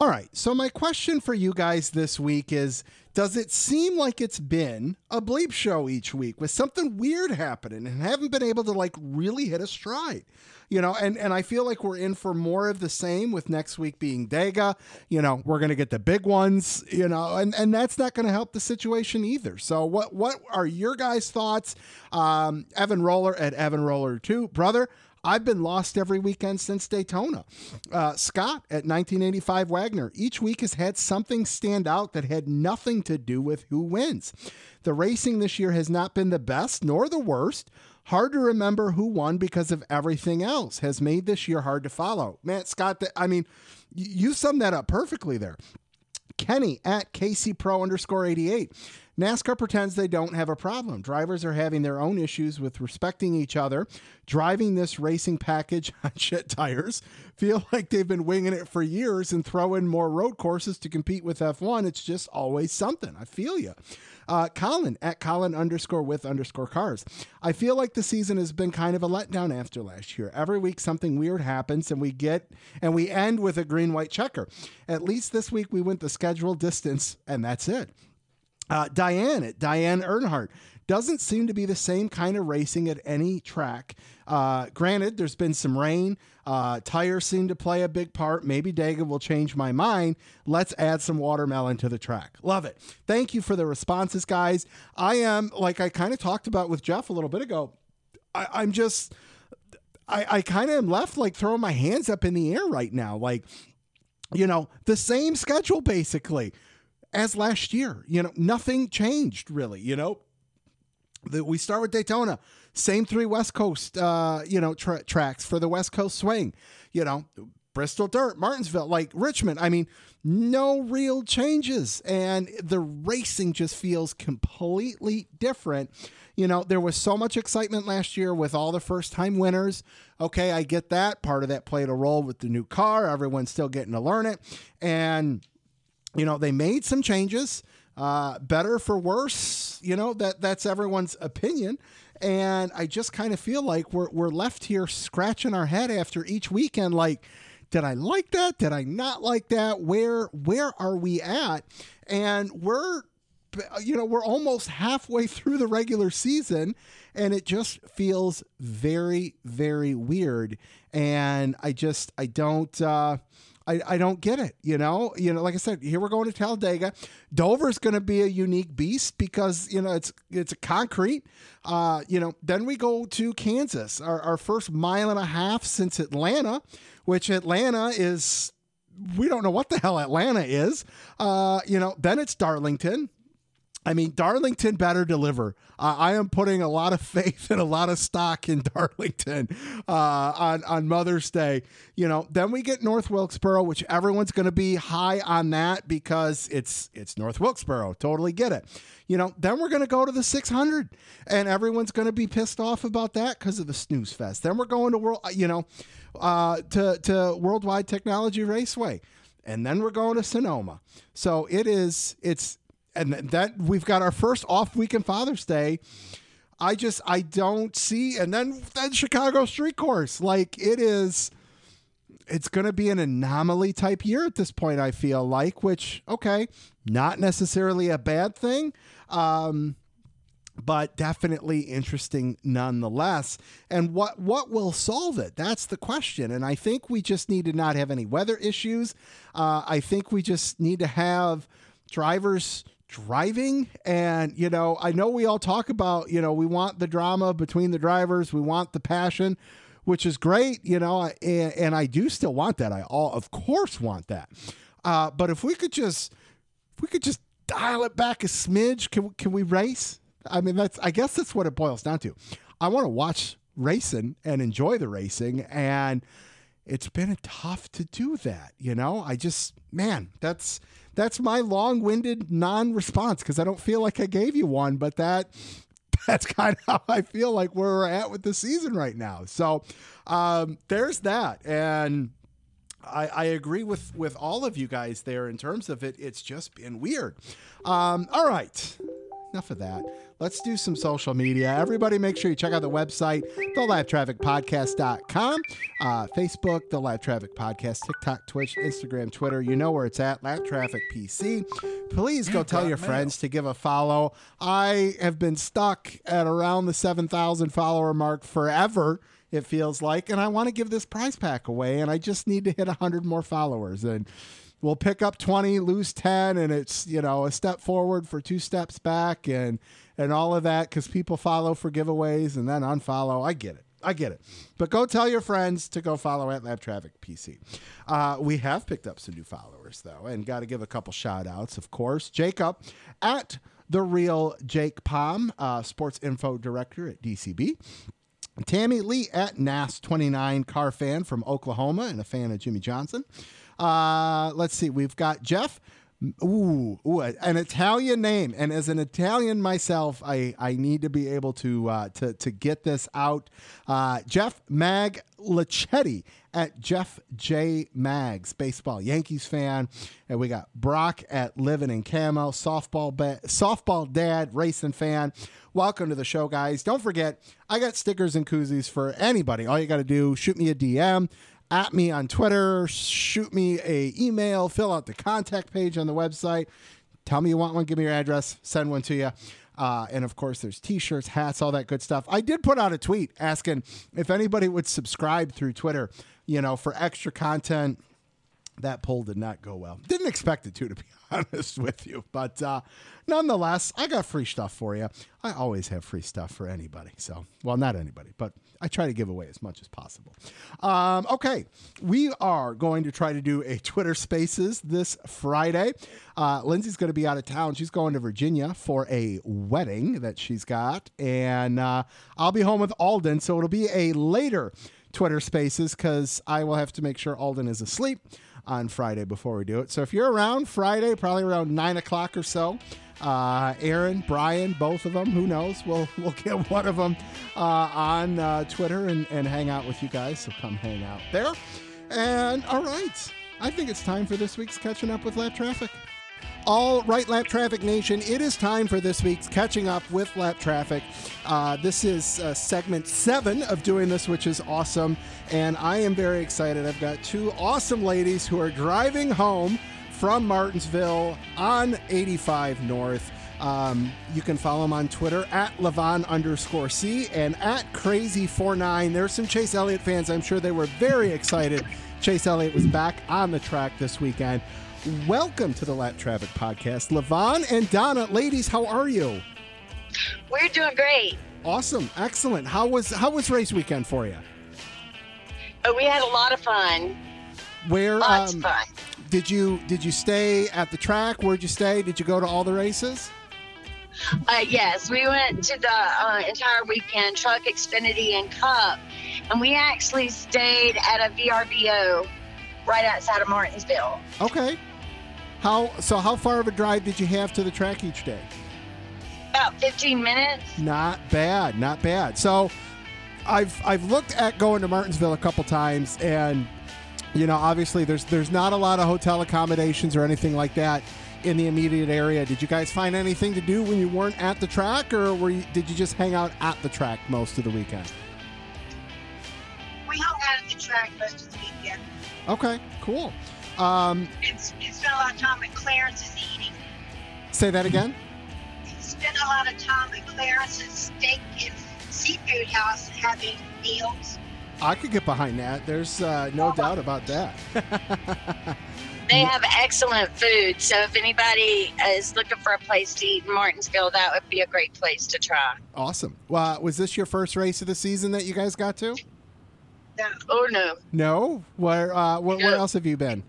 All right. So, my question for you guys this week is Does it seem like it's been a bleep show each week with something weird happening and haven't been able to like really hit a stride? You know, and, and I feel like we're in for more of the same with next week being Dega. You know, we're going to get the big ones, you know, and, and that's not going to help the situation either. So, what, what are your guys' thoughts? Um, Evan Roller at Evan Roller 2. Brother, I've been lost every weekend since Daytona. Uh, Scott at 1985 Wagner. Each week has had something stand out that had nothing to do with who wins. The racing this year has not been the best nor the worst. Hard to remember who won because of everything else has made this year hard to follow. Man, Scott, I mean, you summed that up perfectly there. Kenny at KC Pro underscore 88. NASCAR pretends they don't have a problem. Drivers are having their own issues with respecting each other, driving this racing package on shit tires, feel like they've been winging it for years and throw in more road courses to compete with F1. It's just always something. I feel you. Uh, Colin at Colin underscore with underscore cars. I feel like the season has been kind of a letdown after last year. Every week something weird happens and we get and we end with a green white checker. At least this week we went the scheduled distance and that's it. Uh, Diane at Diane Earnhardt doesn't seem to be the same kind of racing at any track. Uh, granted, there's been some rain. Uh, tires seem to play a big part. Maybe Dega will change my mind. Let's add some watermelon to the track. Love it. Thank you for the responses, guys. I am, like I kind of talked about with Jeff a little bit ago, I, am just, I, I kind of am left like throwing my hands up in the air right now. Like, you know, the same schedule basically as last year. You know, nothing changed really. You know, the, we start with Daytona, same three West Coast, uh, you know, tra- tracks for the West Coast swing. You know, Bristol Dirt, Martinsville, like Richmond. I mean, no real changes, and the racing just feels completely different. You know, there was so much excitement last year with all the first time winners. Okay, I get that. Part of that played a role with the new car. Everyone's still getting to learn it. And you know, they made some changes, uh, better for worse. You know, that that's everyone's opinion. And I just kind of feel like we're, we're left here scratching our head after each weekend. Like, did I like that? Did I not like that? Where where are we at? And we're you know we're almost halfway through the regular season and it just feels very very weird and i just i don't uh I, I don't get it. You know, you know, like I said, here we're going to Talladega. Dover's going to be a unique beast because you know it's it's a concrete. Uh, you know, then we go to Kansas, our, our first mile and a half since Atlanta, which Atlanta is we don't know what the hell Atlanta is. Uh, you know, then it's Darlington. I mean, Darlington better deliver. Uh, I am putting a lot of faith and a lot of stock in Darlington uh, on on Mother's Day. You know, then we get North Wilkesboro, which everyone's going to be high on that because it's it's North Wilkesboro. Totally get it. You know, then we're going to go to the 600, and everyone's going to be pissed off about that because of the snooze fest. Then we're going to world, you know, uh, to to Worldwide Technology Raceway, and then we're going to Sonoma. So it is it's and that we've got our first off week weekend Father's Day. I just I don't see, and then then Chicago Street Course, like it is. It's going to be an anomaly type year at this point. I feel like, which okay, not necessarily a bad thing. Um, but definitely interesting nonetheless. And what what will solve it? That's the question. And I think we just need to not have any weather issues. Uh, I think we just need to have drivers driving. And you know i know we all talk about you know we want the drama between the drivers. We want the passion which is great you know and, and i do still want that. I all of course want that. Uh, but if we could just if we could just dial it back a smidge can, can we race? I mean that's i guess that's what it boils down to. I want to watch racing and enjoy the racing and it's been tough to do that you know? I just man that's that's my long-winded non-response because I don't feel like I gave you one, but that that's kind of how I feel like where we're at with the season right now. So um, there's that, and I, I, agree with with all of you guys there in terms of it. It's just been weird. Um, all right enough of that. Let's do some social media. Everybody, make sure you check out the website, thelappedtrafficpodcast.com, uh, Facebook, The Lapped Traffic Podcast, TikTok, Twitch, Instagram, Twitter. You know where it's at, Lapped Traffic PC. Please go tell your friends to give a follow. I have been stuck at around the 7,000 follower mark forever it feels like and i want to give this prize pack away and i just need to hit 100 more followers and we'll pick up 20 lose 10 and it's you know a step forward for two steps back and and all of that because people follow for giveaways and then unfollow i get it I get it. But go tell your friends to go follow at lapped Traffic PC. Uh, we have picked up some new followers, though, and got to give a couple shout outs, of course. Jacob at the real Jake Palm, uh, sports info director at DCB. Tammy Lee at NAS29 car fan from Oklahoma and a fan of Jimmie Johnson. Uh, let's see, we've got Jeff. Ooh, ooh, an Italian name, and as an Italian myself, I, I need to be able to uh, to to get this out. Uh, Jeff Mag Lachetti at Jeff J Mags, baseball Yankees fan, and we got Brock at Living in Camo, softball ba- softball dad, racing fan. Welcome to the show, guys. Don't forget, I got stickers and koozies for anybody. All you got to do, shoot me a DM at me on Twitter, shoot me a email, fill out the contact page on the website. Tell me you want one, give me your address, send one to you. Uh, and of course, there's t-shirts, hats, all that good stuff. I did put out a tweet asking if anybody would subscribe through Twitter, you know, for extra content. That poll did not go well. Didn't expect it to, to be honest with you. But uh, nonetheless, I got free stuff for you. I always have free stuff for anybody. So, well, not anybody, but I try to give away as much as possible. Um, okay, we are going to try to do a Twitter Spaces this Friday. Uh, Lindsay's going to be out of town. She's going to Virginia for a wedding that she's got, and uh, I'll be home with Alden. So it'll be a later Twitter Spaces because I will have to make sure Alden is asleep on Friday before we do it. So if you're around Friday, probably around nine o'clock or so, uh, Aaron, Brian, both of them, who knows? We'll we'll get one of them uh, on uh, Twitter and, and hang out with you guys. So come hang out there. And all right, I think it's time for this week's catching up with lapped traffic. All right, Lapped Traffic Nation, it is time for this week's Catching Up with Lapped Traffic. Uh, this is uh, segment seven of doing this, which is awesome. And I am very excited. I've got two awesome ladies who are driving home from Martinsville on 85 North. Um, you can follow them on Twitter at Levon underscore C and at Crazy49. There's some Chase Elliott fans. I'm sure they were very excited. Chase Elliott was back on the track this weekend. Welcome to the Lapped Traffic Podcast. Levon and Donna, ladies, how are you? We're doing great. Awesome, excellent. How was how was race weekend for you? Oh, we had a lot of fun. Where Lots um, of fun. did you did you stay at the track? Where'd you stay? Did you go to all the races? Uh, yes, we went to the uh, entire weekend, Truck, Xfinity, and Cup, and we actually stayed at a VRBO right outside of Martinsville. Okay. How so? How far of a drive did you have to the track each day? About 15 minutes. Not bad, not bad. So, I've I've looked at going to Martinsville a couple times, and you know, obviously there's there's not a lot of hotel accommodations or anything like that in the immediate area. Did you guys find anything to do when you weren't at the track, or were you, did you just hang out at the track most of the weekend? We hung out at the track most of the weekend Okay, cool. Um, and, s- and spent a lot of time at Clarence's eating. say that again. Spent a lot of time at Clarence's steak and seafood house having meals. I could get behind that. There's uh, no doubt about that. They have excellent food, so if anybody is looking for a place to eat in Martinsville, that would be a great place to try. awesome. Well, was this your first race of the season that you guys got to? No, Oh no, No. Where uh, where, where else have you been?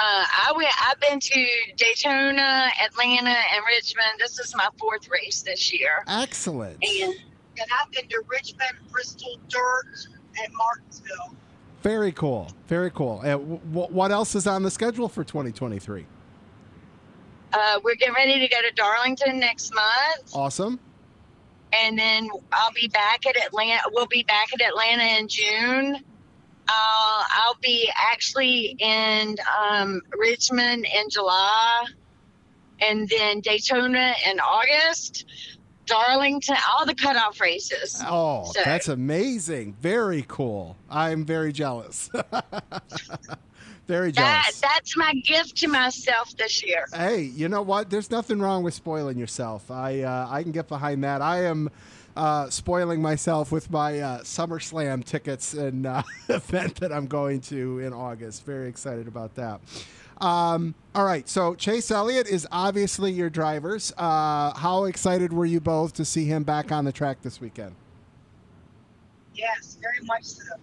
Uh, I went. I've been to Daytona, Atlanta, and Richmond. This is my fourth race this year, Excellent. and and I've been to Richmond, Bristol, Dirt, and Martinsville. Very cool. Very cool. Uh, w- w- what else is on the schedule for 2023? uh, we're getting ready to go to Darlington next month. Awesome. and then I'll be back at Atlanta. We'll be back at Atlanta in June. Uh, I'll be actually in um, Richmond in July, and then Daytona in August. Darlington, all the cutoff races. Oh, So- that's amazing. Very cool. I'm very jealous. very That jealous. that's my gift to myself this year. Hey, you know what? There's nothing wrong with spoiling yourself. I uh, I can get behind that. I am uh, spoiling myself with my uh, SummerSlam tickets and uh, event that I'm going to in August. Very excited about that. Um, all right, so Chase Elliott is obviously your drivers. Uh, how excited were you both to see him back on the track this weekend? Yes, very much so.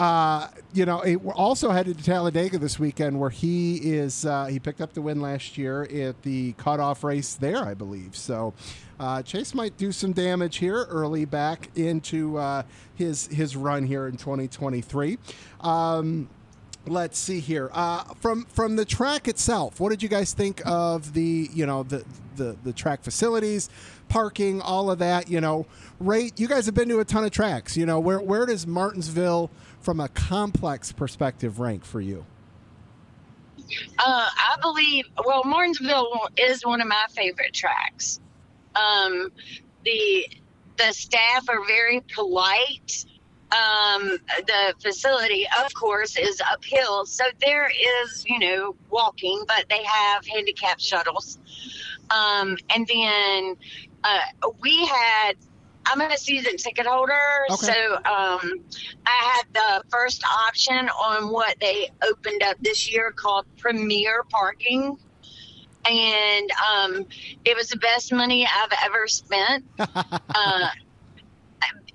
Uh, you know, it, we're also headed to Talladega this weekend, where he is. Uh, he picked up the win last year at the cutoff race there, I believe. So, uh, Chase might do some damage here early back into uh, his his run here in 2023. Um, let's see here uh, from from the track itself. What did you guys think of the you know the the, the track facilities, parking, all of that? You know, rate. You guys have been to a ton of tracks. You know, where where does Martinsville from a complex perspective rank for you? Uh, I believe. Well, Martinsville is one of my favorite tracks. Um, the the staff are very polite. Um, the facility, of course, is uphill, so there is you know walking, but they have handicap shuttles. Um, and then uh, we had I'm a season ticket holder, Okay. so um, I had the first option on what they opened up this year called Premier Parking, and um, it was the best money I've ever spent. uh,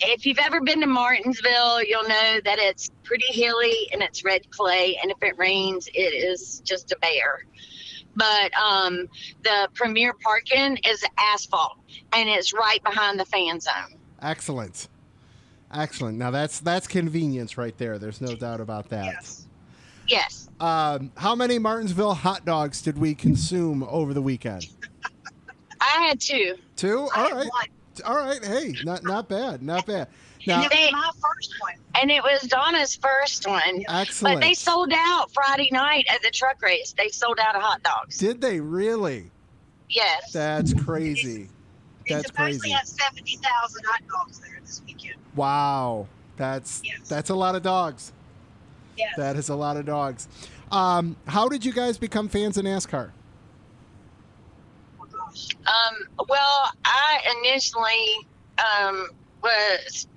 if you've ever been to Martinsville, you'll know that it's pretty hilly and it's red clay, and if it rains, it is just a bear. But um, the Premier Parking is asphalt, and it's right behind the fan zone. Excellent, excellent. Now that's that's convenience right there. There's no doubt about that. Yes. Yes. Um, how many Martinsville hot dogs did we consume over the weekend? I had two. Two. All right. All right. Hey, not not bad. Not bad. Now, And it was my first one. And it was Donna's first one. excellent. But they sold out Friday night at the truck race. They sold out of hot dogs. Did they really? Yes. That's crazy. They That's supposedly crazy. had 70,000 hot dogs there this weekend. Wow. That's Yes. that's a lot of dogs. Yes. That is a lot of dogs. Um, how did you guys become fans of NASCAR? oh. Um, well, I initially um, was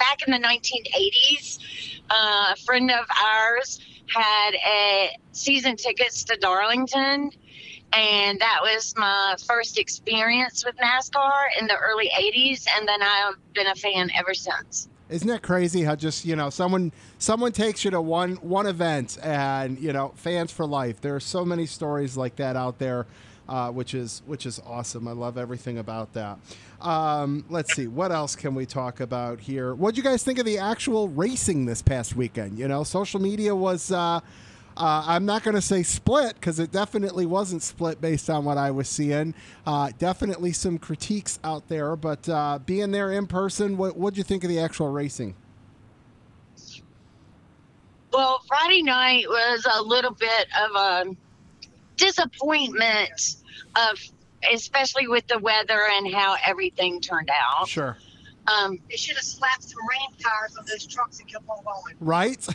back in the 1980s. Uh, a friend of ours had a season tickets to Darlington, and that was my first experience with NASCAR in the early 80s. And then I've been a fan ever since. Isn't that crazy how just you know someone someone takes you to one one event and you know fans for life. There are so many stories like that out there, uh, which is which is awesome. I love everything about that. Um, let's see what else can we talk about here. What do you guys think of the actual racing this past weekend? You know, social media was. Uh, uh, I'm not going to say split because it definitely wasn't split based on what I was seeing. Uh, definitely some critiques out there, but uh, being there in person, what what'd you think of the actual racing? Well, Friday night was a little bit of a disappointment of especially with the weather and how everything turned out. Sure. Um, They should have slapped some rain tires on those trucks and kept on going. Right?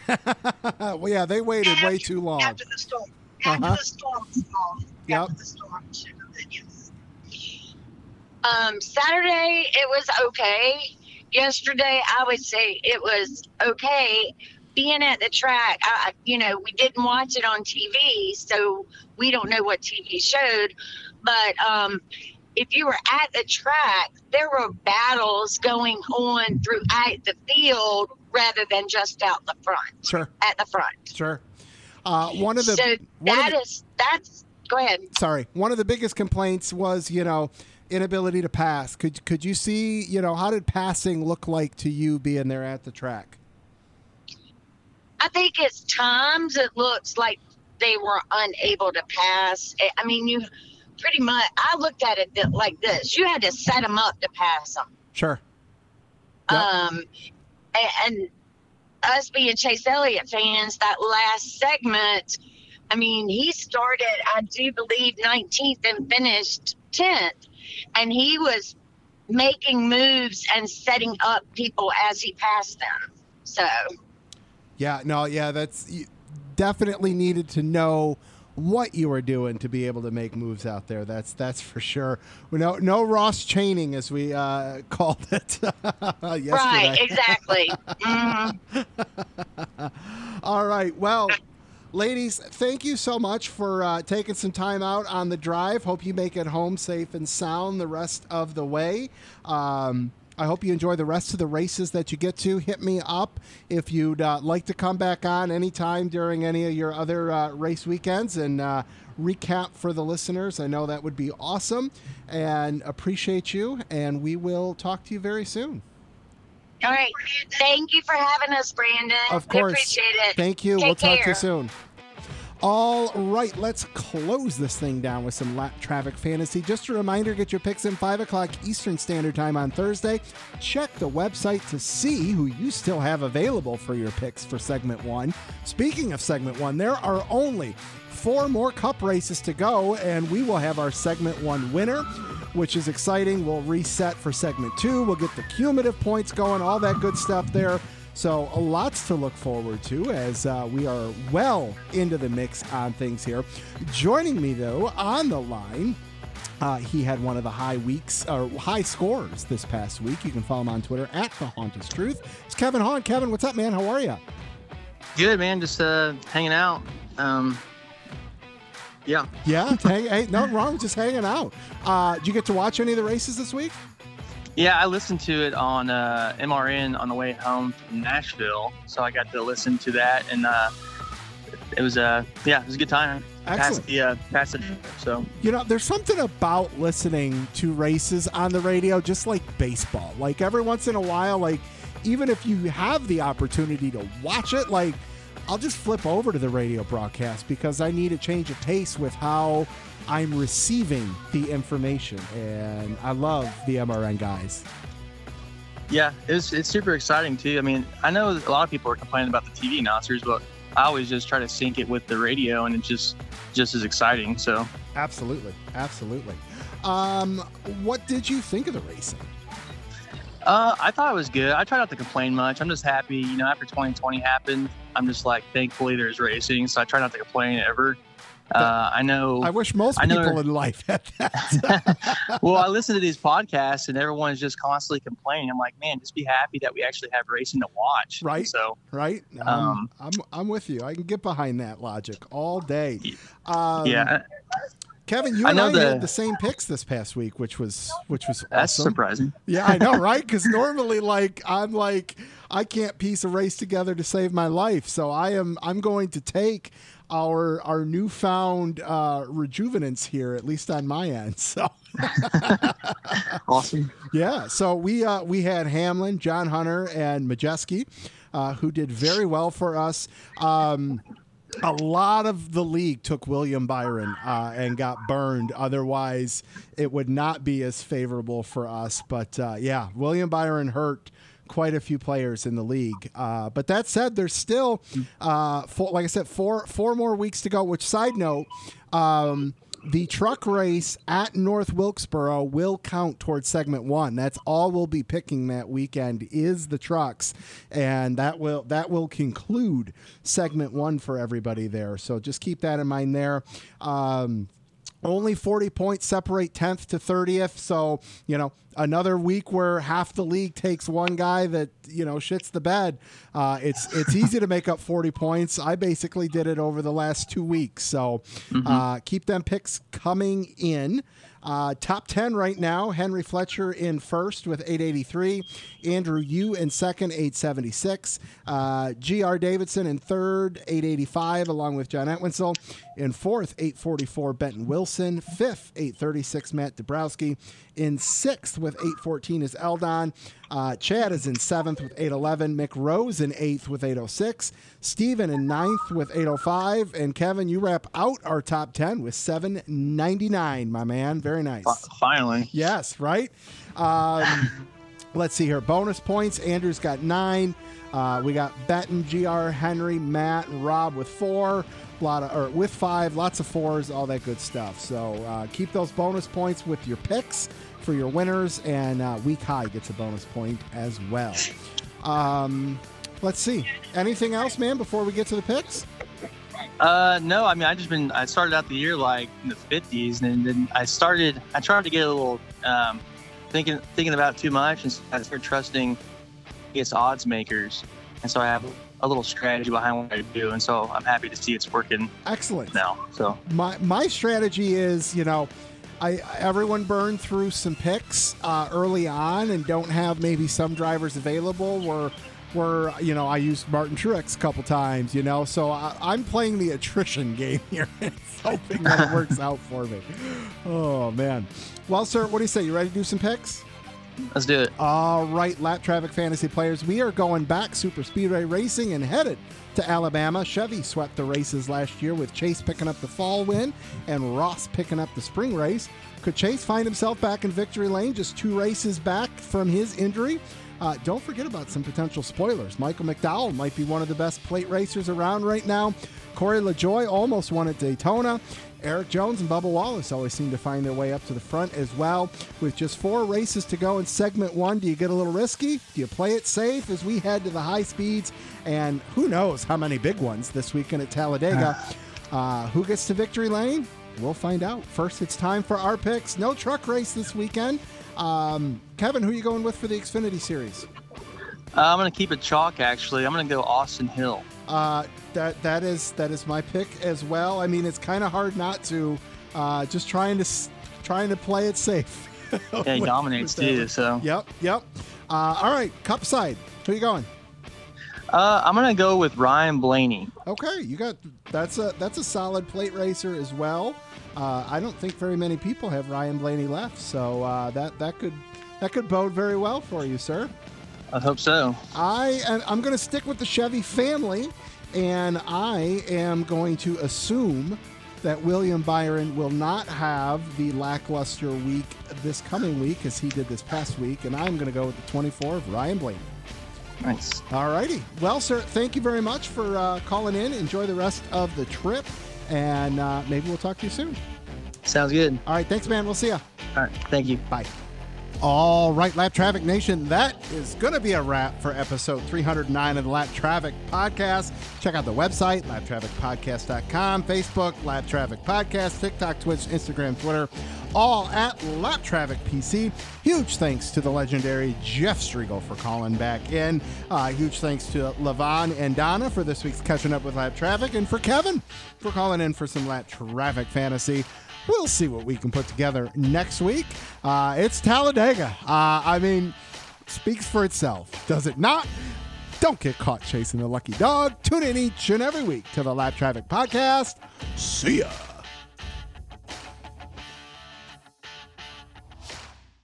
well, yeah, they waited way too long. After the storm. After Uh-huh. the storm was gone. Yep. After the storm. been, yes. um, Saturday it was okay. Yesterday I would say it was okay. Being at the track, I, you know, we didn't watch it on TV, so we don't know what TV showed. But um, if you were at the track, there were battles going on throughout the field rather than just out the front. Sure, At the front. sure. Uh, one of the so one of the- is that's. Go ahead. sorry, one of the biggest complaints was you know inability to pass. Could could you see you know how did passing look like to you being there at the track? I think it's times it looks like they were unable to pass. I- I mean, you pretty much. I looked at it th- like this: you had to set them up to pass them. Sure. Yep. Um, and, and us being Chase Elliott fans, that last segment. I mean, he started, I do believe, 19th and finished 10th, and he was making moves and setting up people as he passed them. So. Yeah, no, yeah, that's definitely needed to know what you were doing to be able to make moves out there. That's that's for sure. No, no Ross chaining as we uh, called it yesterday. Right, exactly. hmm All right, well. Ladies, thank you so much for uh, taking some time out on the drive. Hope you make it home safe and sound the rest of the way. Um, I hope you enjoy the rest of the races that you get to. Hit me up if you'd uh, like to come back on anytime during any of your other uh, race weekends and uh, recap for the listeners. I know that would be awesome and appreciate you. And we will talk to you very soon. All right. Thank you for having us, Brandon. Of We course. appreciate it. Thank you. Take we'll talk to you soon. All right, let's close this thing down with some lapped traffic fantasy. Just a reminder get your picks in 5 o'clock Eastern Standard Time on Thursday. Check the website to see who you still have available for your picks for segment one. Speaking of segment one, there are only four more cup races to go, and we will have our segment one winner, which is exciting. We'll reset for segment two. We'll get the cumulative points going, all that good stuff there. So, lots to look forward to as uh, we are well into the mix on things here. Joining me, though, on the line, uh, he had one of the high weeks or high scores this past week. You can follow him on Twitter at the Haunt is Truth. It's Kevin Haunt. Kevin, what's up, man? How are you? Good man, just uh, hanging out. Um, yeah, Yeah, hang, hey, no wrong, just hanging out. Uh, did you get to watch any of the races this week? Yeah. I listened to it on uh, MRN on the way home from Nashville, so I got to listen to that, and uh, it was uh, yeah, it was a good time. Excellent. Past the uh, past the so You know, there's something about listening to races on the radio, just like baseball. Like every once in a while, like even if you have the opportunity to watch it, like I'll just flip over to the radio broadcast because I need a change of pace with how I'm receiving the information. And I love the MRN guys. yeah, it's it's super exciting too. I mean, I know a lot of people are complaining about the TV announcers, but I always just try to sync it with the radio, and it's just just as exciting. So Absolutely. Absolutely. Um, what did you think of the racing? Uh, I thought it was good. I try not to complain much. I'm just happy, you know, after 2020 happened, I'm just like, thankfully there's racing, so I try not to complain ever. Uh, I know. I wish most I know- people in life had that. well, I listen to these podcasts and everyone's just constantly complaining. I'm like, man, just be happy that we actually have racing to watch. Right. So, right? Um, Um, I'm I'm with you. I can get behind that logic all day. Um, yeah, Kevin, you I and I know the- had the same picks this past week, which was which was that's awesome. surprising. Yeah, I know, right? Because normally, like, I'm like, I can't piece a race together to save my life, so I am I'm going to take our our newfound uh, rejuvenance here, at least on my end. So. Awesome. Yeah, so we uh, we had Hamlin, John Hunter, and Majeski, uh, who did very well for us. Um, a lot of the league took William Byron uh, and got burned. Otherwise, it would not be as favorable for us. But uh, yeah, William Byron hurt quite a few players in the league. Uh, but that said, there's still, uh, four, like I said, four four more weeks to go. Which side note. Um, the truck race at North Wilkesboro will count towards segment one. That's all we'll be picking that weekend is the trucks, and that will that will conclude segment one for everybody there. So just keep that in mind there. Um, only 40 points separate 10th to 30th. So, you know, another week where half the league takes one guy that, you know, shits the bed. Uh, it's it's easy to make up 40 points. I basically did it over the last two weeks. So uh, keep them picks coming in. Uh, top 10 right now Henry Fletcher in first with 883, Andrew Yu in second, 876, uh, G.R. Davidson in third, 885, along with John Entwistle. In fourth, 844, Benton Wilson. Fifth, 836, Matt Dabrowski. In sixth, with 814, is Eldon. Uh, Chad is in seventh with 811. Mick Rose in eighth with 806. Steven in ninth with 805. And Kevin, you wrap out our top 10 with 799, my man. Very nice. Fi- Finally. Yes, right? Um, let's see here. Bonus points. Andrew's got nine. Uh, we got Benton, GR, Henry, Matt, and Rob with four. Lot of, or with five, lots of fours, all that good stuff. So uh, keep those bonus points with your picks for your winners, and uh, Week High gets a bonus point as well. Um, let's see. Anything else, man, before we get to the picks? Uh, no, I mean, I just been, I started out the year like in the 50s, and then I started, I tried to get a little, um, thinking, thinking about too much, and I started trusting its odds makers. And so I have a little strategy behind what I do, and so I'm happy to see it's working Excellent. now. So, my my strategy is you know I everyone burned through some picks uh, early on and don't have maybe some drivers available. Where where you know I used Martin Truex a couple times, you know, so I, I'm playing the attrition game here, hoping that it works out for me. Oh man. Well, sir, what do you say? You ready to do some picks? Let's do it. All right, lapped traffic fantasy players, we are going back super speedway racing and headed to Alabama. Chevy swept the races last year with Chase picking up the fall win and Ross picking up the spring race. Could Chase find himself back in victory lane just two races back from his injury? Uh, don't forget about some potential spoilers. Michael McDowell might be one of the best plate racers around right now. Corey LaJoie almost won at Daytona. Eric Jones and Bubba Wallace always seem to find their way up to the front as well. With just four races to go in segment one, do you get a little risky? Do you play it safe as we head to the high speeds? And who knows how many big ones this weekend at Talladega? Uh, who gets to victory lane? We'll find out. First, it's time for our picks. No truck race this weekend. Um, Kevin, who are you going with for the Xfinity Series? Uh, I'm gonna keep it chalk. Actually, I'm gonna go Austin Hill. Uh, that that is that is my pick as well. I mean, it's kind of hard not to. Uh, just trying to trying to play it safe. Yeah, he dominates too. So Yep, yep. Uh, all right, cup side. Who you going? uh, I'm gonna go with Ryan Blaney. Okay, you got that's a that's a solid plate racer as well. Uh, I don't think very many people have Ryan Blaney left, so uh, that that could that could bode very well for you, sir. I hope so. I I'm going to stick with the Chevy family, and I am going to assume that William Byron will not have the lackluster week this coming week as he did this past week, and I'm going to go with the 24 of Ryan Blaney. Nice. All righty. Well, sir, thank you very much for uh, calling in. Enjoy the rest of the trip, and uh, maybe we'll talk to you soon. Sounds good. All right. Thanks, man. We'll see you. All right. Thank you. Bye. All right, Lapped Traffic Nation, that is going to be a wrap for episode 309 of the Lapped Traffic Podcast. Check out the website, lappedtrafficpodcast.com, Facebook, Lapped Traffic Podcast, TikTok, Twitch, Instagram, Twitter, all at Lapped Traffic PC. Huge thanks to the legendary Jeff Striegle for calling back in. Uh, huge thanks to Levon and Donna for this week's Catching Up with Lapped Traffic, and for Kevin for calling in for some Lapped Traffic Fantasy. We'll see what we can put together next week. Uh, it's Talladega. Uh, I mean, speaks for itself, does it not? Don't get caught chasing the lucky dog. Tune in each and every week to the Lapped Traffic Podcast. See ya.